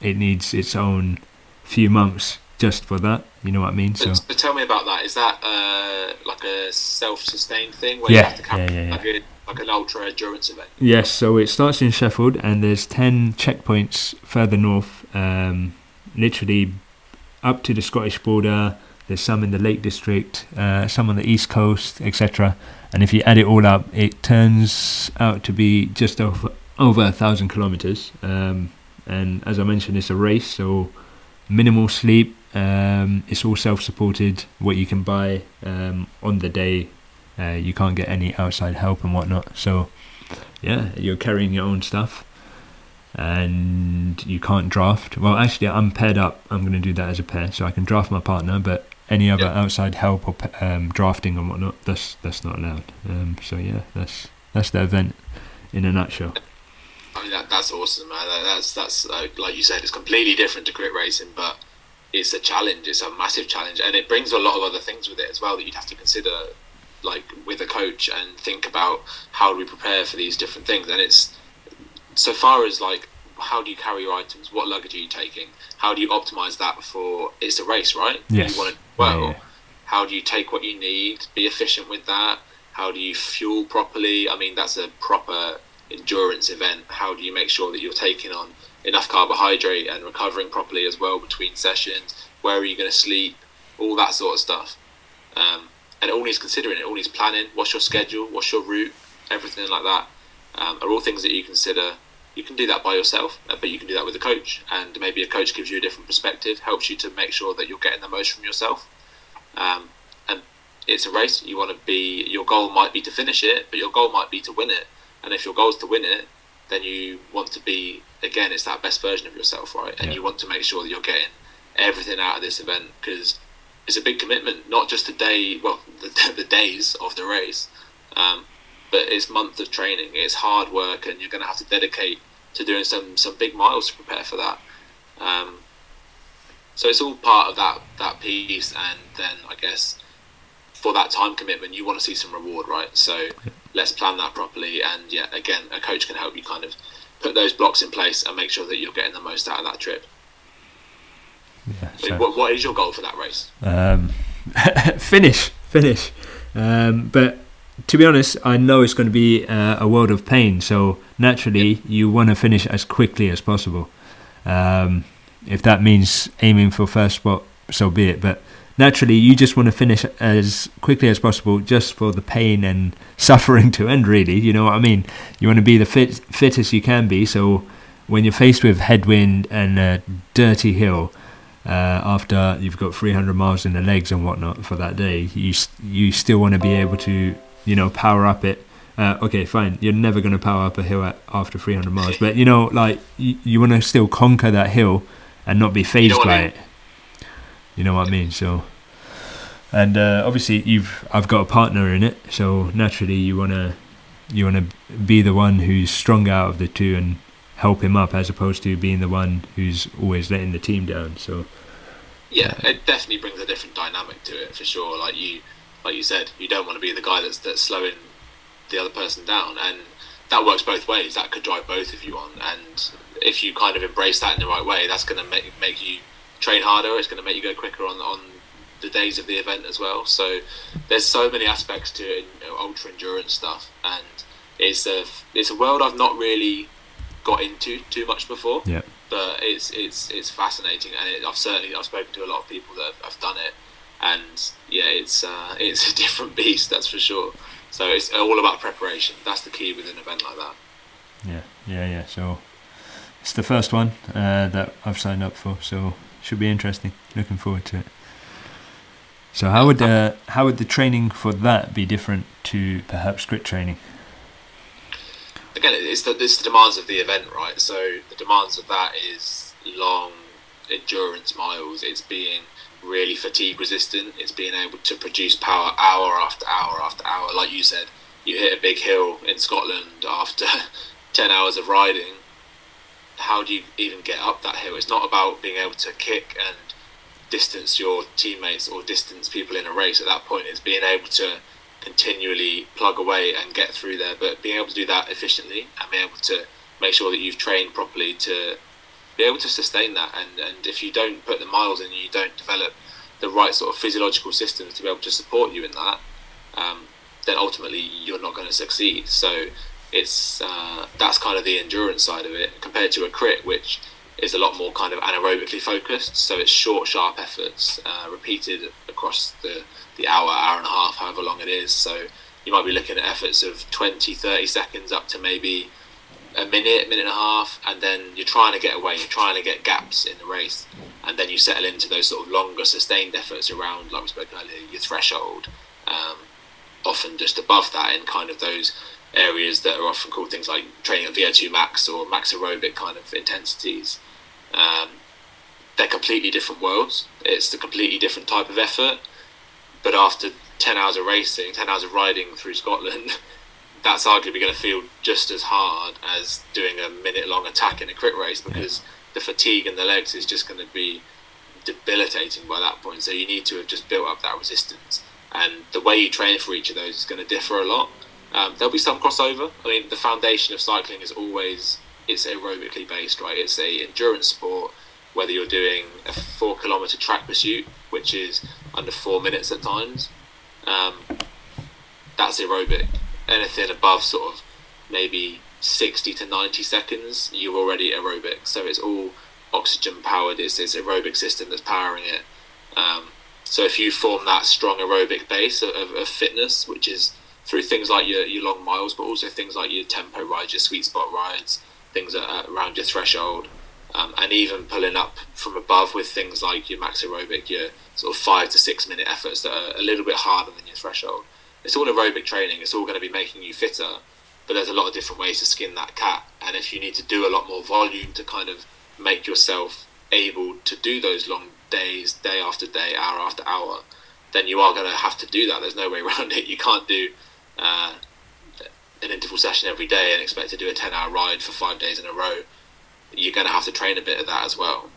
It needs its own few months just for that. You know what I mean? So, but, but tell me about that. Is that uh, like a self-sustained thing where yeah, you have to carry yeah, yeah, like, a, like an ultra endurance event? Yes. So it starts in Sheffield, and there's ten checkpoints further north, um, literally up to the Scottish border. There's some in the Lake District, uh, some on the East Coast, etc. And if you add it all up, it turns out to be just over over a thousand kilometers. Um, and as I mentioned, it's a race, so minimal sleep, um, it's all self-supported. What you can buy um, on the day, uh, you can't get any outside help and whatnot. So, yeah, you're carrying your own stuff, and you can't draft. Well, actually, I'm paired up. I'm going to do that as a pair, so I can draft my partner. But any other outside help or um, drafting and whatnot, that's that's not allowed. Um, so yeah, that's that's the event in a nutshell. I mean that, that's awesome, man. That's that's uh, like you said, it's completely different to crit racing, but it's a challenge. It's a massive challenge, and it brings a lot of other things with it as well that you'd have to consider, like with a coach, and think about how do we prepare for these different things. And it's so far as like how do you carry your items? What luggage are you taking? How do you optimize that for? it's a race, right? Yes. You want to well. Yeah. How do you take what you need? Be efficient with that. How do you fuel properly? I mean, that's a proper endurance event. How do you make sure that you're taking on enough carbohydrate and recovering properly as well between sessions. Where are you going to sleep? All that sort of stuff. Um, and all needs considering. It all needs planning. What's your schedule? What's your route? Everything like that um, are all things that you consider. you can do that by yourself, uh, but you can do that with a coach, and maybe a coach gives you a different perspective, helps you to make sure that you're getting the most from yourself. Um, and it's a race. You want to be. Your goal might be to finish it, but your goal might be to win it. And if your goal is to win it, then you want to be again. It's that best version of yourself, right? And Yeah. you want to make sure that you're getting everything out of this event because it's a big commitment. Not just the day, well, the, the days of the race, um, but it's months of training. It's hard work, and you're going to have to dedicate to doing some some big miles to prepare for that. Um, so it's all part of that that piece, and then I guess for that time commitment, you want to see some reward, right? So let's plan that properly, and yeah, again, a coach can help you kind of put those blocks in place and make sure that you're getting the most out of that trip. Yeah, so- what, what is your goal for that race? Um, finish, finish. Um, but to be honest, I know it's going to be uh, a world of pain. So naturally, you want to finish as quickly as possible. Um, if that means aiming for first spot, so be it. But naturally, you just want to finish as quickly as possible, just for the pain and suffering to end. Really, you know what I mean? You want to be the fit, fittest you can be. So when you're faced with headwind and a dirty hill, uh, after you've got 300 miles in the legs and whatnot for that day, you you still want to be able to you know power up it. Uh, okay, fine. You're never going to power up a hill at, after 300 miles, but you know, like you, you want to still conquer that hill and not be phased by it. You know what I mean? So, and uh, obviously you've I've got a partner in it, so naturally you wanna you wanna be the one who's strong out of the two and help him up, as opposed to being the one who's always letting the team down. So. Yeah, it definitely brings a different dynamic to it for sure. Like you, like you said, you don't want to be the guy that's that's slowing the other person down, and that works both ways. That could drive both of you on, and if you kind of embrace that in the right way, that's going to make make you train harder. It's going to make you go quicker on on the days of the event as well. So there's so many aspects to it, you know, ultra endurance stuff, and it's a it's a world I've not really got into too much before Yeah. but it's it's it's fascinating, and it, I've certainly I've spoken to a lot of people that have, have done it, and yeah, it's uh, it's a different beast, that's for sure. So it's all about preparation. That's the key with an event like that. Yeah, yeah, yeah. So it's the first one uh, that I've signed up for, so should be interesting. Looking forward to it. So how would uh, how would the training for that be different to perhaps crit training? Again, it's the it's the demands of the event, right? So the demands of that is long endurance miles. It's being really fatigue resistant. It's being able to produce power hour after hour after hour. Like you said, you hit a big hill in Scotland after ten hours of riding. How do you even get up that hill? It's not about being able to kick and distance your teammates or distance people in a race. At that point, it's being able to continually plug away and get through there, but being able to do that efficiently and being able to make sure that you've trained properly to be able to sustain that. And, and if you don't put the miles in, you don't develop the right sort of physiological systems to be able to support you in that, um, then ultimately you're not going to succeed. So it's uh, that's kind of the endurance side of it compared to a crit, which is a lot more kind of anaerobically focused. So it's short, sharp efforts uh, repeated across the, the hour, hour and a half, however long it is. So you might be looking at efforts of 20, 30 seconds up to maybe a minute, minute and a half, and then you're trying to get away, you're trying to get gaps in the race, and then you settle into those sort of longer, sustained efforts around, like we spoke earlier, your threshold. Um, often just above that in kind of those areas that are often called things like training at VO2 max or max aerobic kind of intensities. Um, they're completely different worlds. It's a completely different type of effort. But after 10 hours of racing, 10 hours of riding through Scotland, that's arguably going to feel just as hard as doing a minute long attack in a crit race because the fatigue in the legs is just going to be debilitating by that point. So you need to have just built up that resistance. And the way you train for each of those is going to differ a lot. Um, there'll be some crossover. I mean, the foundation of cycling is always it's aerobically based, right? It's a endurance sport. Whether you're doing a four kilometer track pursuit, which is under four minutes at times, um, that's aerobic. Anything above sort of maybe 60 to 90 seconds, you're already aerobic. So it's all oxygen powered. It's this aerobic system that's powering it. Um, so if you form that strong aerobic base of, of, of fitness, which is through things like your, your long miles, but also things like your tempo rides, your sweet spot rides, things around your threshold, um, and even pulling up from above with things like your max aerobic, your sort of five to six minute efforts that are a little bit harder than your threshold. It's all aerobic training. It's all going to be making you fitter, but there's a lot of different ways to skin that cat. And if you need to do a lot more volume to kind of make yourself able to do those long days, day after day, hour after hour, then you are going to have to do that. There's no way around it. You can't do uh, an interval session every day and expect to do a 10 hour ride for five days in a row. You're going to have to train a bit of that as well.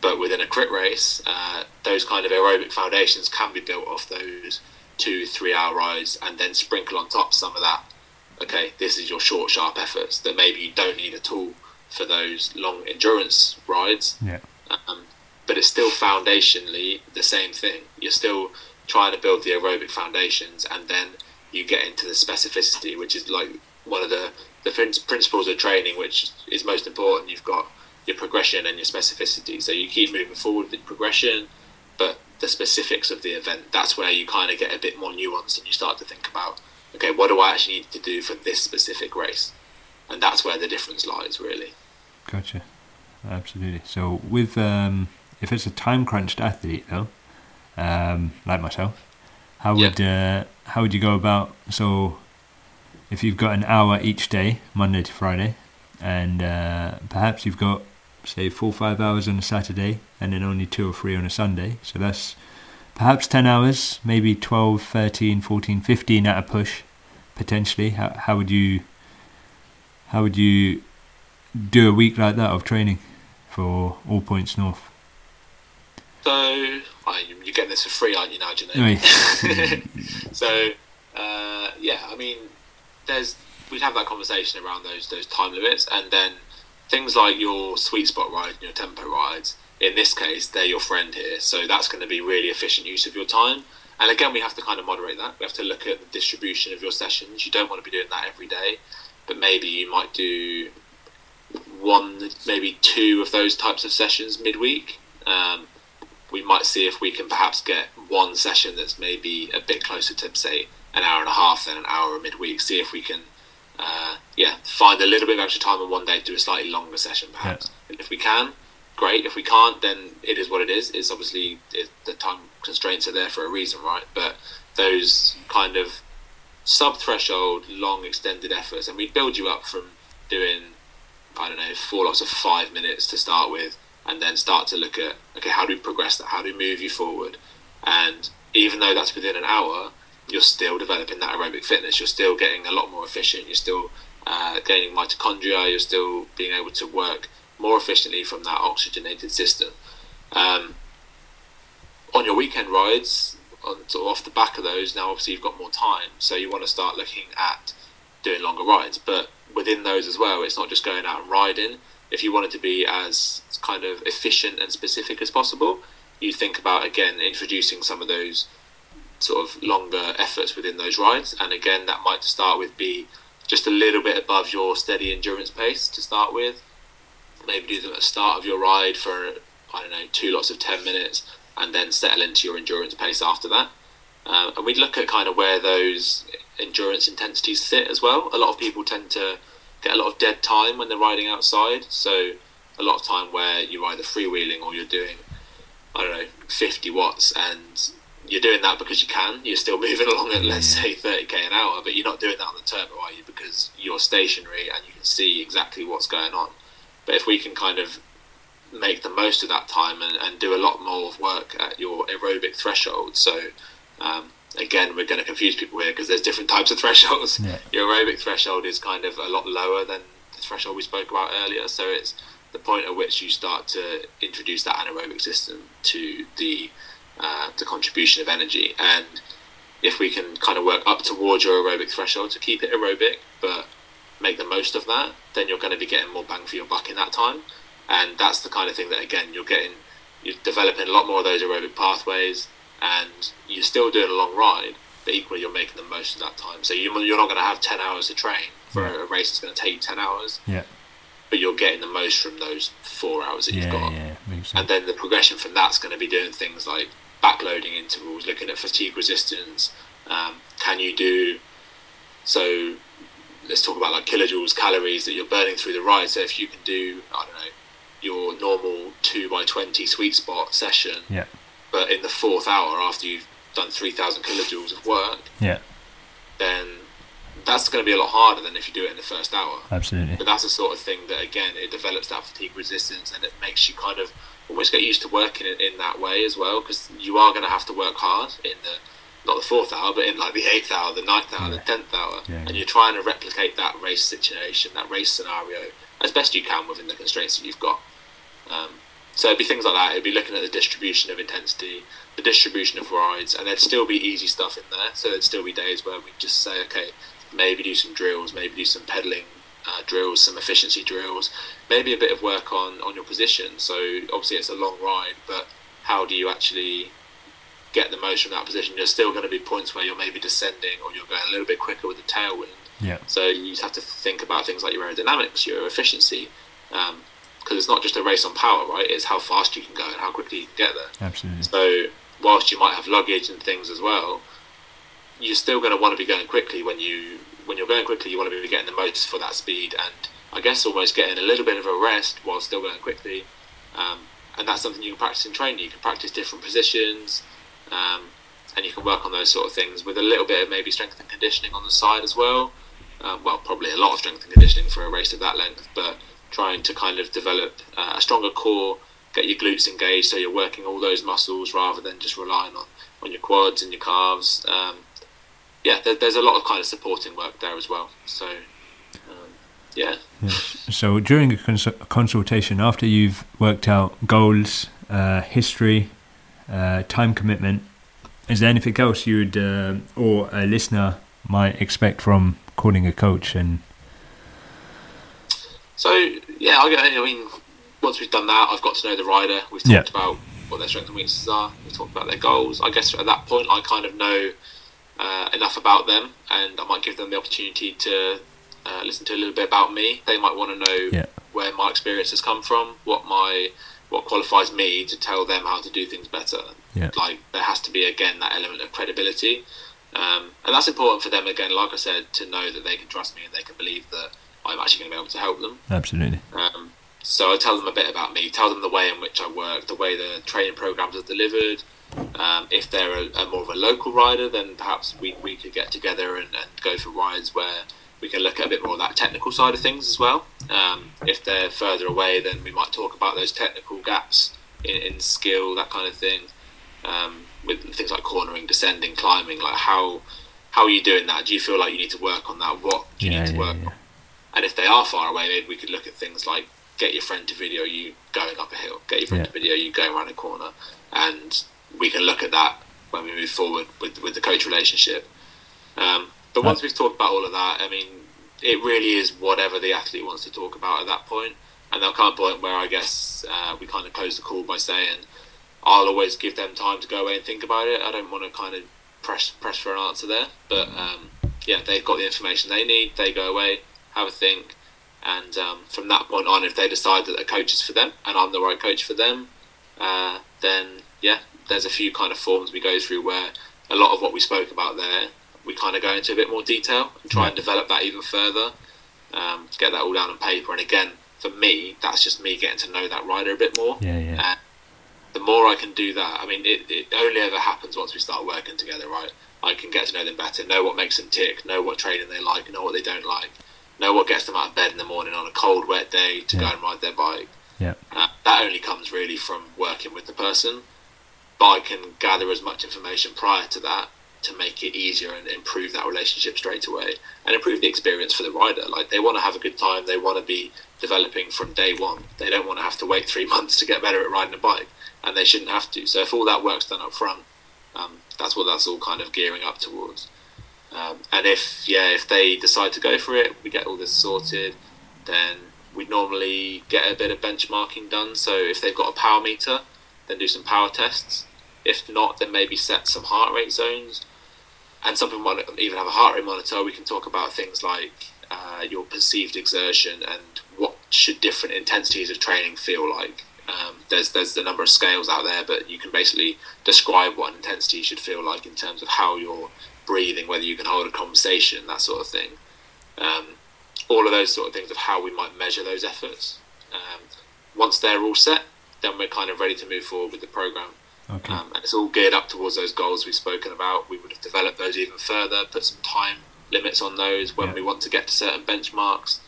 But within a crit race, uh, those kind of aerobic foundations can be built off those two, three hour rides and then sprinkle on top some of that. Okay, this is your short, sharp efforts that maybe you don't need at all for those long endurance rides. Yeah. Um, but it's still foundationally the same thing. You're still trying to build the aerobic foundations and then you get into the specificity, which is like one of the, the principles of training, which is most important. You've got your progression and your specificity. So you keep moving forward with progression, but the specifics of the event, that's where you kind of get a bit more nuance and you start to think about, okay, what do I actually need to do for this specific race? And that's where the difference lies, really. Gotcha. Absolutely. So, with um, if it's a time crunched athlete, though, um, like myself, how would uh, how would you go about? So, if you've got an hour each day, Monday to Friday, and uh, perhaps you've got say four or five hours on a Saturday and then only two or three on a Sunday. So that's perhaps 10 hours, maybe 12, 13, 14, 15 at a push, potentially. How, how would you how would you do a week like that of training for All Points North? So, well, you're getting this for free, aren't you now, Janine? so, uh, yeah, I mean, there's we'd have that conversation around those those time limits, and then things like your sweet spot rides and your tempo rides, in this case, they're your friend here. So that's going to be really efficient use of your time. And again, we have to kind of moderate that. We have to look at the distribution of your sessions. You don't want to be doing that every day, but maybe you might do one, maybe two of those types of sessions midweek. Um, we might see if we can perhaps get one session that's maybe a bit closer to, say, an hour and a half than an hour midweek. See if we can uh, yeah, find a little bit of extra time on one day, to do a slightly longer session perhaps. Yeah. If we can, great. If we can't, then it is what it is. It's obviously it, the time constraints are there for a reason, right? But those kind of sub-threshold, long, extended efforts, and we build you up from doing, I don't know, four lots of five minutes to start with, and then start to look at okay, how do we progress that? How do we move you forward? And even though that's within an hour, you're still developing that aerobic fitness. You're still getting a lot more efficient. You're still uh, gaining mitochondria. You're still being able to work more efficiently from that oxygenated system. Um, on your weekend rides, on, sort of off the back of those, now obviously you've got more time, so you want to start looking at doing longer rides. But within those as well, it's not just going out and riding. If you want it to be as kind of efficient and specific as possible, you think about again introducing some of those sort of longer efforts within those rides. And again, that might start with be just a little bit above your steady endurance pace to start with. Maybe do them at the start of your ride for I don't know two lots of ten minutes, and then settle into your endurance pace after that. Um, and we'd look at kind of where those endurance intensities sit as well. A lot of people tend to get a lot of dead time when they're riding outside, so a lot of time where you're either freewheeling or you're doing I don't know 50 watts and you're doing that because you can. You're still moving along at let's say 30k an hour, but you're not doing that on the turbo, are you? Because you're stationary and you can see exactly what's going on. But if we can kind of make the most of that time and, and do a lot more of work at your aerobic threshold, so um, again, we're going to confuse people here because there's different types of thresholds. Yeah. Your aerobic threshold is kind of a lot lower than the threshold we spoke about earlier, so it's the point at which you start to introduce that anaerobic system to the uh, the contribution of energy. And if we can kind of work up towards your aerobic threshold to keep it aerobic, but make the most of that, then you're going to be getting more bang for your buck in that time. And that's the kind of thing that, again, you're getting, you're developing a lot more of those aerobic pathways, and you're still doing a long ride, but equally you're making the most of that time. So you're not going to have 10 hours to train for yeah. a race that's going to take you 10 hours. Yeah. But you're getting the most from those four hours that yeah, you've got. Yeah, and then the progression from that's going to be doing things like backloading intervals, looking at fatigue resistance. Um, can you do so? let's talk about like kilojoules, calories that you're burning through the ride. So if you can do, I don't know, your normal two by twenty sweet spot session, Yeah. But in the fourth hour after you've done three thousand kilojoules of work, Yeah. then that's going to be a lot harder than if you do it in the first hour. Absolutely. But that's the sort of thing that again it develops that fatigue resistance and it makes you kind of almost get used to working in, in that way as well because you are going to have to work hard in the not the fourth hour but in like the eighth hour, the ninth hour, the tenth hour, Yeah, and you're trying to replicate that race situation, that race scenario as best you can within the constraints that you've got. Um, so it'd be things like that. It'd be looking at the distribution of intensity, the distribution of rides, and there'd still be easy stuff in there. So there'd still be days where we'd just say, okay, maybe do some drills, maybe do some pedaling uh, drills, some efficiency drills, maybe a bit of work on on your position. So obviously it's a long ride, but how do you actually get the most from that position? There's still going to be points where you're maybe descending or you're going a little bit quicker with the tailwind. Yeah. So you just have to think about things like your aerodynamics, your efficiency, because it's not just a race on power, right? It's how fast you can go and how quickly you can get there. Absolutely. So whilst you might have luggage and things as well, you're still going to want to be going quickly when you when you're going quickly. You want to be getting the most for that speed, and I guess almost getting a little bit of a rest while still going quickly. Um, and that's something you can practice in training. You can practice different positions, um, and you can work on those sort of things with a little bit of maybe strength and conditioning on the side as well. Um, well, probably a lot of strength and conditioning for a race of that length, but trying to kind of develop uh, a stronger core, get your glutes engaged, so you're working all those muscles rather than just relying on, on your quads and your calves. Um, yeah, there, there's a lot of kind of supporting work there as well. So, um, yeah. So during a cons- consultation, after you've worked out goals, uh, history, uh, time commitment, is there anything else you'd uh, or a listener might expect from calling a coach? And So yeah, I, I mean, once we've done that, I've got to know the rider. We've talked Yeah. about what their strengths and weaknesses are. We've talked about their goals. I guess at that point, I kind of know uh, enough about them, and I might give them the opportunity to uh, listen to a little bit about me. They might want to know Yeah. where my experience has come from, what my what qualifies me to tell them how to do things better. Yeah. Like there has to be again that element of credibility. Um, and that's important for them again, like I said, to know that they can trust me and they can believe that I'm actually going to be able to help them. absolutely, Um, so I tell them a bit about me, tell them the way in which I work, the way the training programs are delivered. Um, if they're a, a more of a local rider, then perhaps we, we could get together and, and go for rides where we can look at a bit more of that technical side of things as well. Um, if they're further away, then we might talk about those technical gaps in, in skill, that kind of thing. Um, with things like cornering, descending, climbing, like how how are you doing that? Do you feel like you need to work on that? What do you yeah, need to yeah, work yeah. on? And if they are far away, maybe we could look at things like get your friend to video you going up a hill, get your friend Yeah. to video you going around a corner, and we can look at that when we move forward with with the coach relationship. Um, but once we've talked about all of that, I mean, it really is whatever the athlete wants to talk about at that point. And there'll come a point where I guess uh, we kind of close the call by saying, I'll always give them time to go away and think about it. I don't want to kind of press press for an answer there, but um, yeah, they've got the information they need. They go away, have a think, and um, from that point on, if they decide that a coach is for them and I'm the right coach for them, uh, then yeah, there's a few kind of forms we go through where a lot of what we spoke about there, we kind of go into a bit more detail and try and develop that even further um, to get that all down on paper. And again, for me, that's just me getting to know that rider a bit more. Yeah, yeah, and the more I can do that, I mean, it, it only ever happens once we start working together, right? I can get to know them better, know what makes them tick, know what training they like, know what they don't like, know what gets them out of bed in the morning on a cold, wet day to Yeah. go and ride their bike. Yeah. Uh, that only comes really from working with the person, but I can gather as much information prior to that to make it easier and improve that relationship straight away and improve the experience for the rider. Like they want to have a good time, they want to be developing from day one. They don't want to have to wait three months to get better at riding a bike, and they shouldn't have to. So if all that work's done up front, um, that's what that's all kind of gearing up towards. Um, and if yeah, if they decide to go for it, we get all this sorted. Then we normally get a bit of benchmarking done. So if they've got a power meter, then do some power tests. If not, then maybe set some heart rate zones. And some people might even have a heart rate monitor. We can talk about things like uh, your perceived exertion and what should different intensities of training feel like. Um, there's there's a number of scales out there, but you can basically describe what intensity should feel like in terms of how you're breathing, whether you can hold a conversation, that sort of thing. Um, all of those sort of things of how we might measure those efforts. Um, once they're all set, then we're kind of ready to move forward with the program. Okay. Um, and it's all geared up towards those goals we've spoken about. We would have developed those even further, put some time limits on those when Yeah. we want to get to certain benchmarks.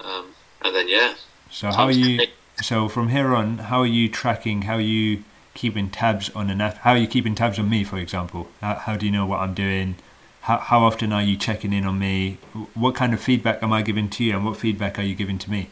Um, and then, yeah. So how are you? So from here on, how are you tracking? How are you keeping tabs on app? How are you keeping tabs on me, for example? How, how do you know what I'm doing? How, how often are you checking in on me? What kind of feedback am I giving to you, and what feedback are you giving to me?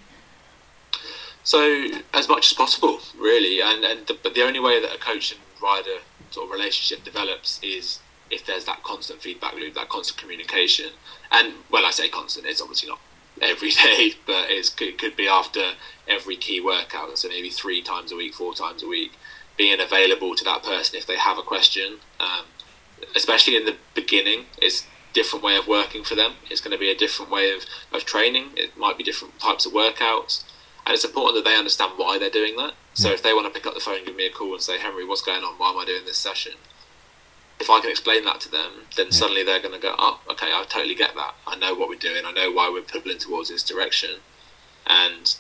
So as much as possible, really, and and the, but the only way that a coach and rider sort of relationship develops is if there's that constant feedback loop, that constant communication. And when I say constant, it's obviously not every day, but it could be after every key workout, so maybe three times a week, four times a week, being available to that person if they have a question. Um, especially in the beginning, it's different way of working for them. It's going to be a different way of, of training. It might be different types of workouts. And it's important that they understand why they're doing that. So Yeah. if they want to pick up the phone give me a call and say, Henry, what's going on? Why am I doing this session? If I can explain that to them, then suddenly they're going to go, oh, okay, I totally get that. I know what we're doing. I know why we're pivoting towards this direction. And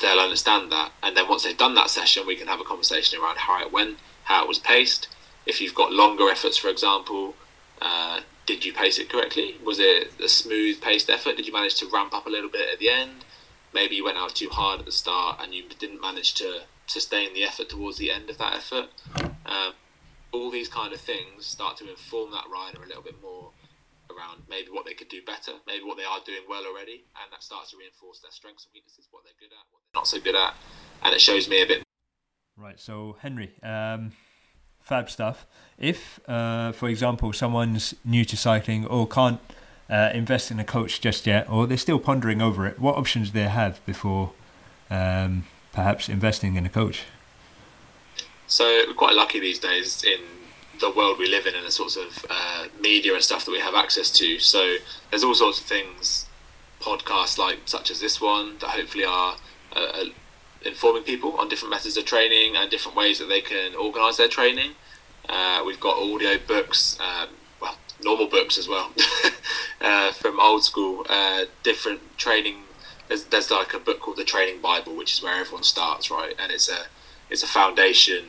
they'll understand that. And then once they've done that session, we can have a conversation around how it went, how it was paced. If you've got longer efforts, for example, uh, did you pace it correctly? Was it a smooth paced effort? Did you manage to ramp up a little bit at the end? Maybe you went out too hard at the start and you didn't manage to sustain the effort towards the end of that effort. Um, all these kind of things start to inform that rider a little bit more around maybe what they could do better, maybe what they are doing well already, and that starts to reinforce their strengths and weaknesses, what they're good at, what they're not so good at, and it shows me a bit. Right. So Henry, um, fab stuff. If, uh, for example, someone's new to cycling or can't uh, invest in a coach just yet, or they're still pondering over it, what options do they have before um, perhaps investing in a coach? So we're quite lucky these days in the world we live in and the sorts of uh, media and stuff that we have access to. So there's all sorts of things, podcasts like such as this one that hopefully are uh, uh, informing people on different methods of training and different ways that they can organise their training. Uh, we've got audio books, um, well, normal books as well, uh, from old school, uh, different training. There's, there's like a book called the Training Bible, which is where everyone starts, right? And it's a it's a foundation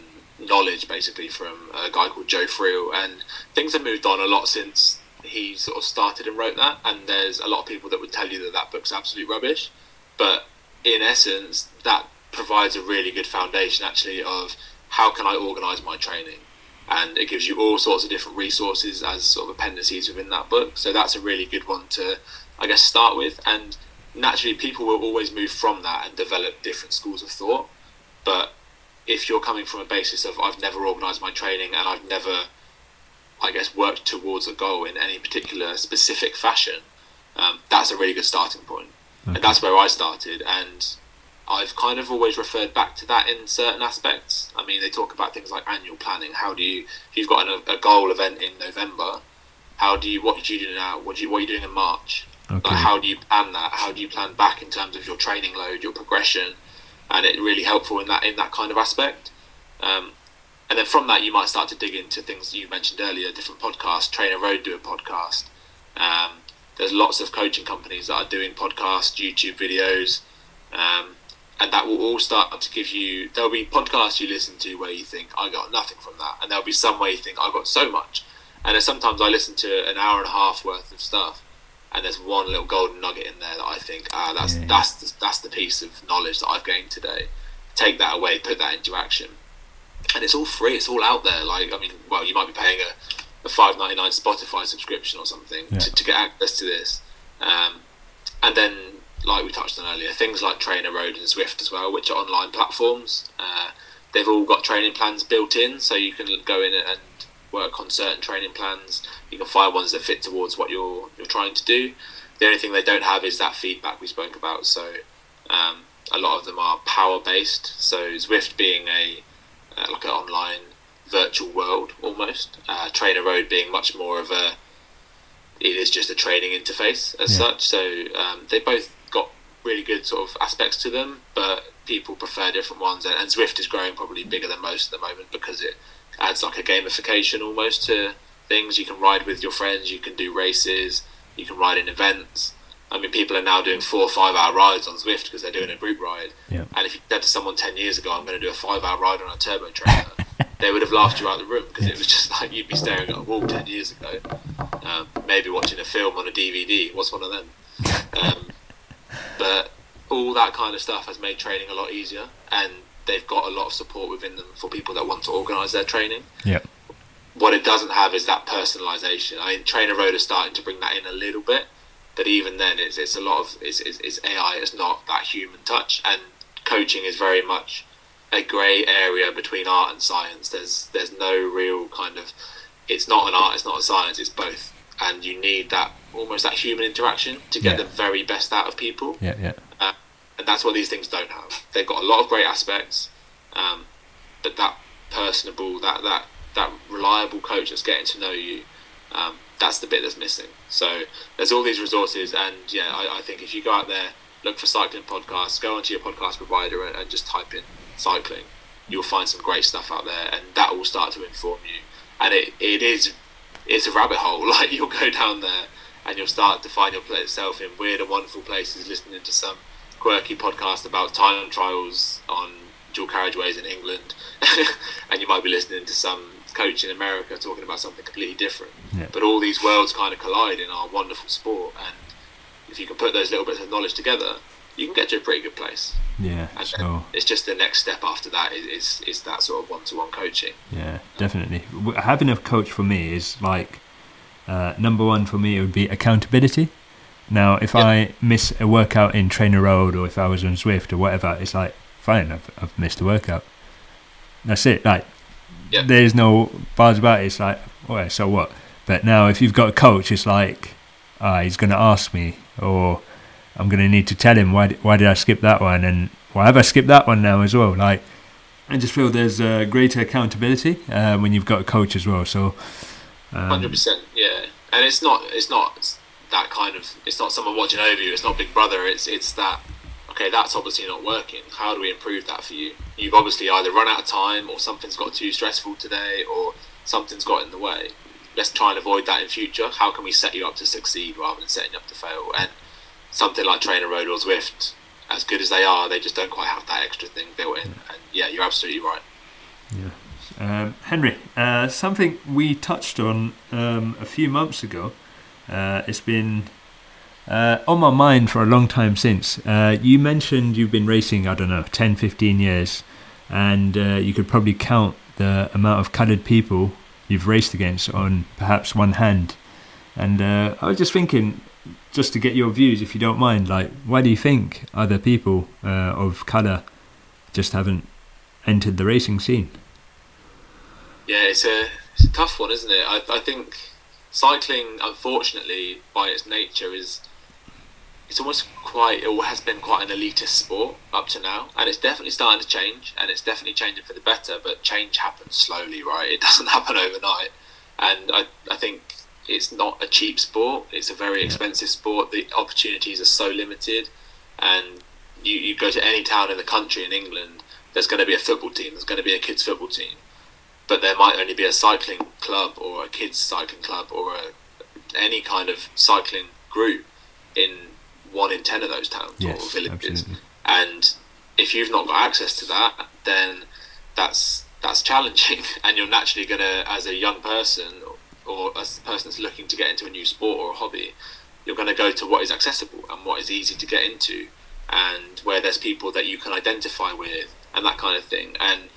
knowledge basically from a guy called Joe Friel, and things have moved on a lot since he sort of started and wrote that. And there's a lot of people that would tell you that that book's absolute rubbish, but in essence, that provides a really good foundation actually of how can I organise my training, and it gives you all sorts of different resources as sort of appendices within that book. So that's a really good one to, I guess, start with. And naturally, people will always move from that and develop different schools of thought, but if you're coming from a basis of I've never organised my training and I've never, I guess, worked towards a goal in any particular specific fashion, um, that's a really good starting point. And that's where I started. And I've kind of always referred back to that in certain aspects. I mean, they talk about things like annual planning. How do you, if you've got an, a goal event in November, how do you, what do you do now? What, do you, what are you doing in March? Okay. Like, how do you plan that? How do you plan back in terms of your training load, your progression? And it really helpful in that in that kind of aspect. Um, and then from that, you might start to dig into things you mentioned earlier, different podcasts. TrainerRoad do a podcast. Um, there's lots of coaching companies that are doing podcasts, YouTube videos, um, and that will all start to give you. There'll be podcasts you listen to where you think I got nothing from that, and there'll be some where you think I got so much. And sometimes I listen to an hour and a half worth of stuff, and there's one little golden nugget in there that I think, ah, that's Yeah. that's the, that's the piece of knowledge that I've gained today. Take that away, put that into action, and it's all free. It's all out there. Like I mean, well, you might be paying a, a five ninety nine Spotify subscription or something Yeah. to, to get access to this, um, and then like we touched on earlier, things like TrainerRoad and Zwift as well, which are online platforms. Uh, they've all got training plans built in, so you can go in and work on certain training plans. You can find ones that fit towards what you're you're trying to do. The only thing they don't have is that feedback we spoke about. So um, a lot of them are power based. So Zwift being a uh, like an online virtual world almost. Uh, TrainerRoad being much more of a it is just a training interface as Yeah. such. So um, they both got really good sort of aspects to them, but people prefer different ones. And, and Zwift is growing probably bigger than most at the moment because it adds like a gamification almost to things. You can ride with your friends, you can do races, you can ride in events. I mean, people are now doing four or five hour rides on Zwift because they're doing a group ride. Yeah. And if you said to someone 10 years ago, I'm going to do a five hour ride on a turbo trainer, they would have laughed you out of the room because it was just like you'd be staring at a wall 10 years ago. Um, maybe watching a film on a DVD. What's one of them? Um, but all that kind of stuff has made training a lot easier. And they've got a lot of support within them for people that want to organise their training. Yeah. What it doesn't have is that personalisation. I mean, TrainerRoad is starting to bring that in a little bit but even then, it's, it's a lot of it's, it's, it's AI. It's not that human touch, and coaching is very much a grey area between art and science. There's there's no real kind of it's not an art, it's not a science, it's both, and you need that almost that human interaction to get Yeah. the very best out of people, Yeah, yeah, uh, and that's what these things don't have. They've got a lot of great aspects, um, but that personable, that that that reliable coach that's getting to know you, um, that's the bit that's missing. So there's all these resources, and yeah, I, I think if you go out there, look for cycling podcasts, go onto your podcast provider and, and just type in cycling, you'll find some great stuff out there, and that will start to inform you. And it, it is it's a rabbit hole. Like you'll go down there, and you'll start to find yourself in weird and wonderful places, listening to some quirky podcast about time trials on dual carriageways in England, and you might be listening to some coach in America talking about something completely different. Yeah. But all these worlds kind of collide in our wonderful sport, and if you can put those little bits of knowledge together, you can get to a pretty good place. yeah. And then it's just the next step after that is is, is that sort of one to one coaching. yeah, definitely. W- Having a coach for me is like uh, number one for me. It would be accountability. Now, if Yeah. I miss a workout in TrainerRoad or if I was on Zwift or whatever, it's like fine, I've, I've missed a workout. That's it. Like Yeah. there's no bars about it. It's like, well, so what? But now, if you've got a coach, it's like, ah, he's going to ask me, or I'm going to need to tell him why. Why did I skip that one? And why have I skipped that one now as well? Like, I just feel there's uh, greater accountability uh, when you've got a coach as well. So, Hundred um, percent, yeah. And it's not it's not that kind of it's not someone watching over you. It's not Big Brother. It's it's that okay. That's obviously not working. How do we improve that for you? You've obviously either run out of time, or something's got too stressful today, or something's got in the way. Let's try and avoid that in future. How can we set you up to succeed rather than setting you up to fail? And something like TrainerRoad or Zwift, as good as they are, they just don't quite have that extra thing built in. And yeah, you're absolutely right. Yeah. Um, Henry, uh, something we touched on um, a few months ago. Uh, it's been uh, on my mind for a long time since. Uh, you mentioned you've been racing, I don't know, 10, 15 years, and uh, you could probably count the amount of coloured people you've raced against on perhaps one hand. And uh, I was just thinking, just to get your views, if you don't mind, like, why do you think other people uh, of colour just haven't entered the racing scene? Yeah, it's a, it's a tough one, isn't it? I, I think cycling, unfortunately, by its nature, is it's almost quite or has been quite an elitist sport up to now, and it's definitely starting to change, and it's definitely changing for the better. But change happens slowly, right? It doesn't happen overnight, and I I think it's not a cheap sport. It's a very Yeah. expensive sport. The opportunities are so limited, and you, you go to any town in the country in England, there's going to be a football team. There's going to be a kids' football team but there might only be a cycling club or a kids cycling club or a, any kind of cycling group in one in ten of those towns or villages. absolutely. And if you've not got access to that, then that's that's challenging, and you're naturally gonna, as a young person or as a person that's looking to get into a new sport or a hobby, you're going to go to what is accessible and what is easy to get into, and where there's people that you can identify with and that kind of thing. And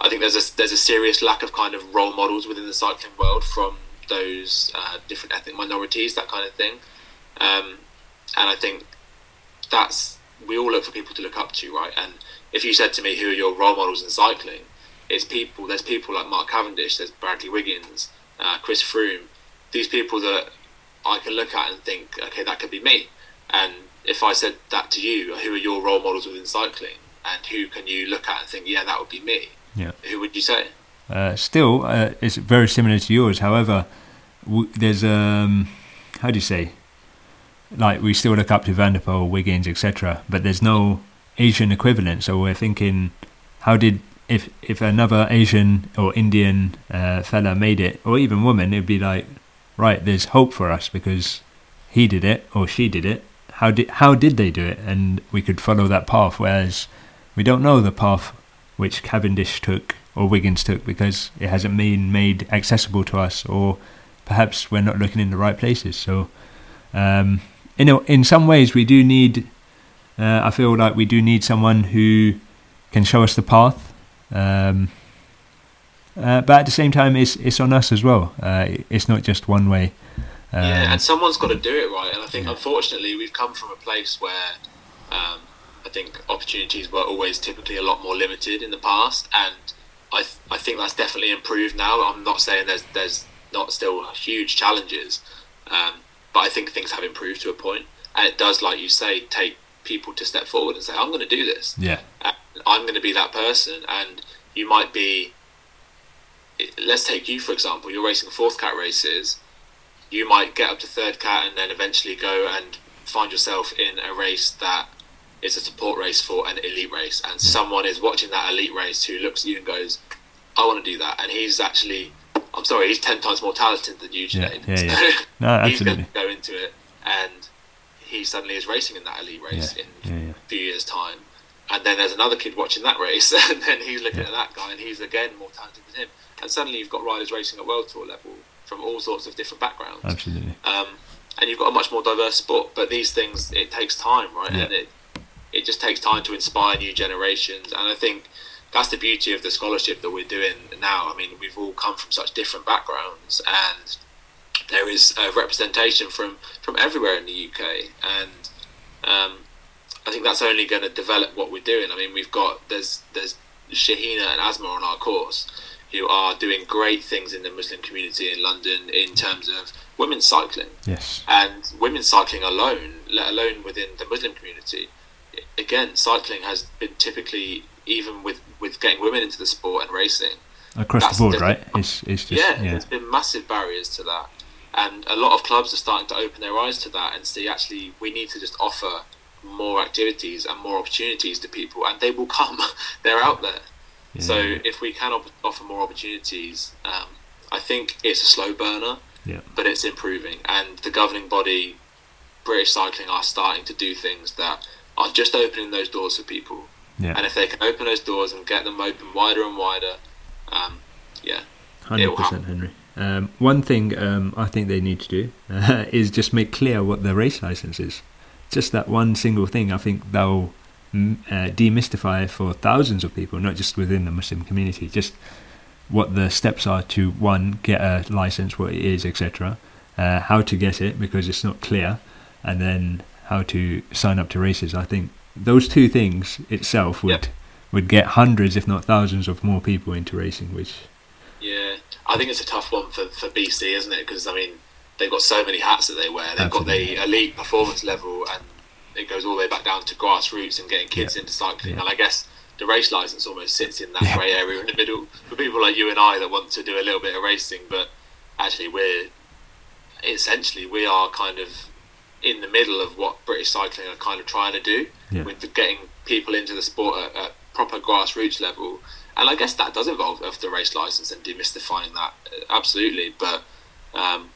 I think there's a there's a serious lack of kind of role models within the cycling world from those uh, different ethnic minorities, that kind of thing. Um, and I think that's we all look for people to look up to, right? And if you said to me, "Who are your role models in cycling?" It's people. There's people like Mark Cavendish. There's Bradley Wiggins, uh, Chris Froome. These people that I can look at and think, okay, that could be me. And if I said that to you, who are your role models within cycling? And who can you look at and think, yeah, that would be me? Yeah. Who would you say? Uh, still, uh, it's very similar to yours. However, w- there's um, how do you say? Like we still look up to Van der Poel, Wiggins, etc. But there's no Asian equivalent. So we're thinking, how did if if another Asian or Indian uh, fella made it, or even woman, it'd be like, right, there's hope for us because he did it or she did it. how did how did they do it, and we could follow that path. Whereas we don't know the path which Cavendish took or Wiggins took because it hasn't been made accessible to us, or perhaps we're not looking in the right places. So, um, in a, in some ways, we do need. Uh, I feel like we do need someone who can show us the path. Um, uh, but at the same time, it's it's on us as well. Uh, it's not just one way. Um, yeah, and someone's got to do it right. And I think, yeah. unfortunately, we've come from a place where um, I think opportunities were always typically a lot more limited in the past, and I th- I think that's definitely improved now. I'm not saying there's there's not still huge challenges, um, but I think things have improved to a point, and it does, like you say, take people to step forward and say, "I'm going to do this." Yeah, I'm going to be that person, and you might be let's take you for example. You're racing fourth cat races. You might get up to third cat and then eventually go and find yourself in a race that is a support race for an elite race, and someone is watching that elite race who looks at you and goes, "I want to do that," and he's actually, I'm sorry, he's ten times more talented than you, Jane. Yeah, yeah, yeah. no, he's going to go into it, and he suddenly is racing in that elite race yeah. in a few years' time. And then there's another kid watching that race, and then he's looking at that guy, and he's again more talented than him and suddenly you've got riders racing at world tour level from all sorts of different backgrounds. Absolutely. Um, and you've got a much more diverse sport. But these things, it takes time, right? And it it just takes time to inspire new generations. And I think that's the beauty of the scholarship that we're doing now. I mean, we've all come from such different backgrounds, and there is representation from from everywhere in the UK, and um, I think that's only going to develop what we're doing. I mean, we've got there's there's Shahina and Asma on our course, who are doing great things in the Muslim community in London in terms of women's cycling. Yes. And women's cycling alone, let alone within the Muslim community, again, cycling has been typically, even with, with getting women into the sport and racing, across the board, right? It's, it's just, yeah, yeah, there's been massive barriers to that. And a lot of clubs are starting to open their eyes to that and see actually we need to just offer more activities and more opportunities to people, and they will come. They're out there. So if we can op- offer more opportunities, um, I think it's a slow burner, yeah. but it's improving. And the governing body, British Cycling, are starting to do things that are just opening those doors for people. Yeah. And if they can open those doors and get them open wider and wider, um, yeah, hundred percent, Henry. Um, one thing um, I think they need to do uh, is just make clear what the race license is. Just that one single thing. I think they'll uh, demystify for thousands of people, not just within the Muslim community, just what the steps are to one get a license, what it is, etc. Uh, how to get it because it's not clear, and then how to sign up to races. I think those two things itself would would get hundreds, if not thousands, of more people into racing. Which yeah, I think it's a tough one for for BC, isn't it? Because I mean, they've got so many hats that they wear. They've Absolutely. got the elite performance level and it goes all the way back down to grassroots and getting kids yeah. into cycling. Yeah. And I guess the race license almost sits in that grey area in the middle for people like you and I that want to do a little bit of racing, but actually we're essentially we are kind of in the middle of what British cycling are kind of trying to do with the, getting people into the sport at, at, proper grassroots level. And I guess that does involve of the race license and demystifying that absolutely. But um,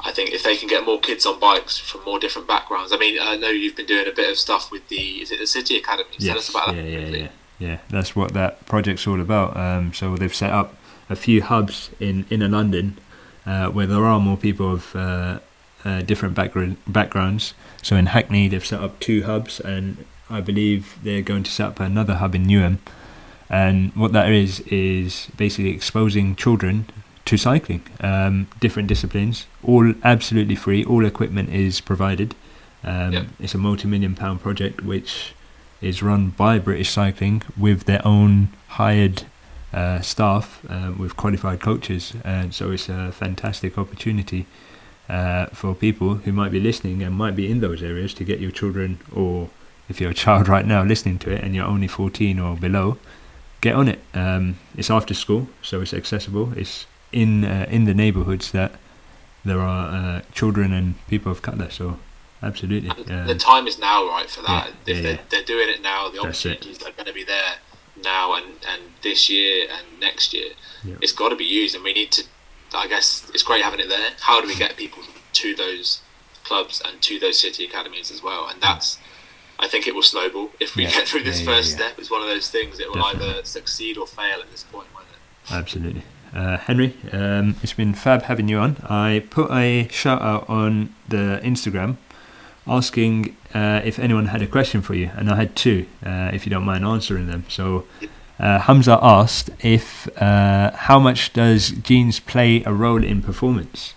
I think if they can get more kids on bikes from more different backgrounds. I mean, I know you've been doing a bit of stuff with the is it the City Academy? Yes. Tell us about yeah, that. Yeah, yeah, yeah. That's what that project's all about. Um, so they've set up a few hubs in inner London uh, where there are more people of uh, uh, different background, backgrounds. So in Hackney, they've set up two hubs, and I believe they're going to set up another hub in Newham. And what that is is basically exposing children to cycling, um, different disciplines, all absolutely free. All equipment is provided. Um, yep. It's a multi-million pound project which is run by British Cycling with their own hired uh, staff uh, with qualified coaches, and so it's a fantastic opportunity uh, for people who might be listening and might be in those areas to get your children, or if you're a child right now listening to it and you're only 14 or below, get on it. Um, it's after school, so it's accessible. It's in uh, in the neighbourhoods that there are uh, children and people of colour. So absolutely, um, the time is now, right, for that. Yeah, if yeah, they're, yeah. they're doing it now, the opportunities are going to be there now and, and this year and next year. It's got to be used, and we need to. I guess it's great having it there. How do we get people to those clubs and to those city academies as well. And that's, I think it will snowball if we Yeah. get through this Yeah, first yeah. step. It's one of those things. that will Definitely. either succeed or fail at this point. Won't it? Absolutely. Uh, Henry, um, it's been fab having you on. I put a shout out on the Instagram asking uh, if anyone had a question for you, and I had two, uh, if you don't mind answering them. So, uh, Hamza asked if uh, how much does genes play a role in performance,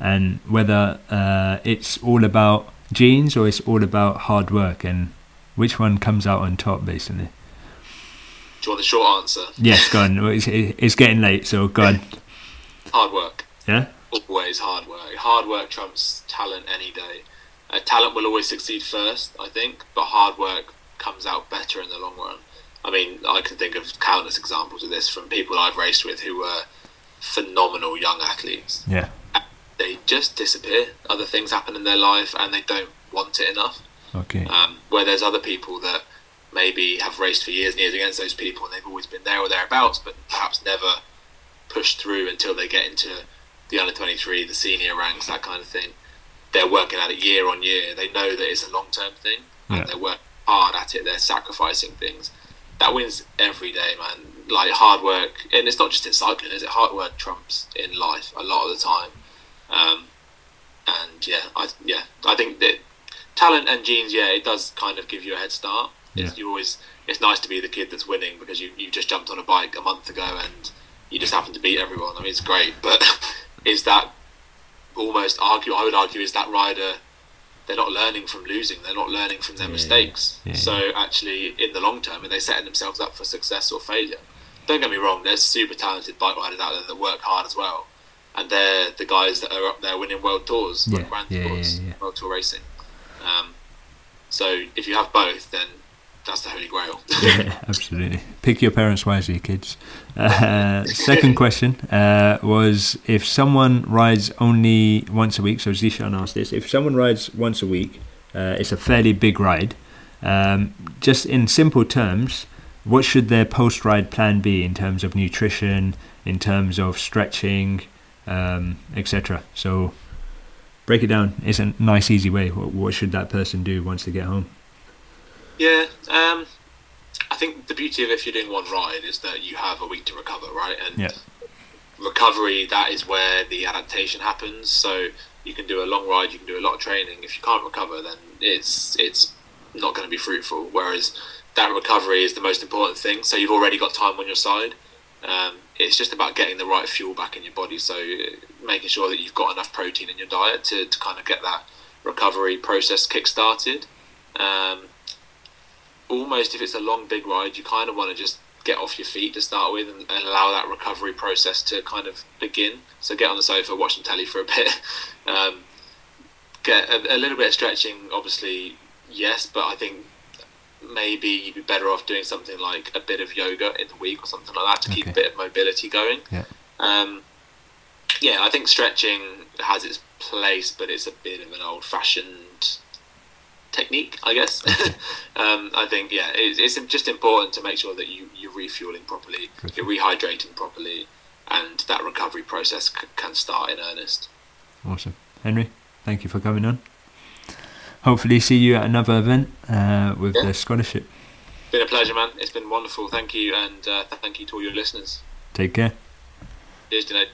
and whether uh, it's all about genes or it's all about hard work, and which one comes out on top, basically. Do you want the short answer? Yes, go on. It's, it's getting late, so go on. Hard work. Yeah. always hard work. Hard work trumps talent any day. Uh, talent will always succeed first, I think, but hard work comes out better in the long run. I mean, I can think of countless examples of this from people I've raced with who were phenomenal young athletes. Yeah. They just disappear. Other things happen in their life and they don't want it enough. Okay. Um, where there's other people that maybe have raced for years and years against those people and they've always been there or thereabouts, but perhaps never pushed through until they get into the under 23, the senior ranks, that kind of thing. They're working at it year on year. They know that it's a long term thing Yeah. and they're working hard at it. They're sacrificing things. That wins every day, man. Like hard work, and it's not just in cycling, is it? Hard work trumps in life a lot of the time. Um, and yeah, I yeah, I think that talent and genes, yeah, it does kind of give you a head start. It's, you always, it's nice to be the kid that's winning because you, you just jumped on a bike a month ago and you just happen to beat everyone. I mean, it's great, but is that almost argue? I would argue is that rider. They're not learning from losing. They're not learning from their Yeah, mistakes. yeah, yeah. so actually, in the long term, are they setting themselves up for success or failure? Don't get me wrong. There's super talented bike riders out there that work hard as well, and they're the guys that are up there winning world tours, Yeah, grand tours, world tour racing. Um, so if you have both, then that's the holy grail. yeah, absolutely. Pick your parents wisely, kids. Uh, second question uh, was if someone rides only once a week. So Zishan asked this: if someone rides once a week, uh, it's a fairly big ride. Um, just in simple terms, what should their post-ride plan be in terms of nutrition, in terms of stretching, um, etc. So break it down. It's a nice, easy way. What, what should that person do once they get home? Yeah, um, I think the beauty of if you're doing one ride is that you have a week to recover, right? And Yeah. recovery, that is where the adaptation happens. So you can do a long ride, you can do a lot of training. If you can't recover, then it's it's not going to be fruitful. Whereas that recovery is the most important thing. So you've already got time on your side. Um, it's just about getting the right fuel back in your body. So uh, making sure that you've got enough protein in your diet to, to kind of get that recovery process kick started. Um, almost if it's a long big ride, you kind of want to just get off your feet to start with and, and allow that recovery process to kind of begin. So get on the sofa, watch some telly for a bit, um, get a, a little bit of stretching. Obviously, yes, but I think maybe you'd be better off doing something like a bit of yoga in the week or something like that to keep a bit of mobility going. Yeah. Um, yeah, I think stretching has its place, but it's a bit of an old-fashioned technique, I guess. um, I think yeah, it's, it's just important to make sure that you you're refueling properly, you're rehydrating properly, and that recovery process c- can start in earnest. Awesome. Henry, thank you for coming on. Hopefully, see you at another event uh, with Yeah. the scholarship. Been a pleasure, man. It's been wonderful. Thank you, and uh, thank you to all your listeners. Take care. Cheers, Junaid.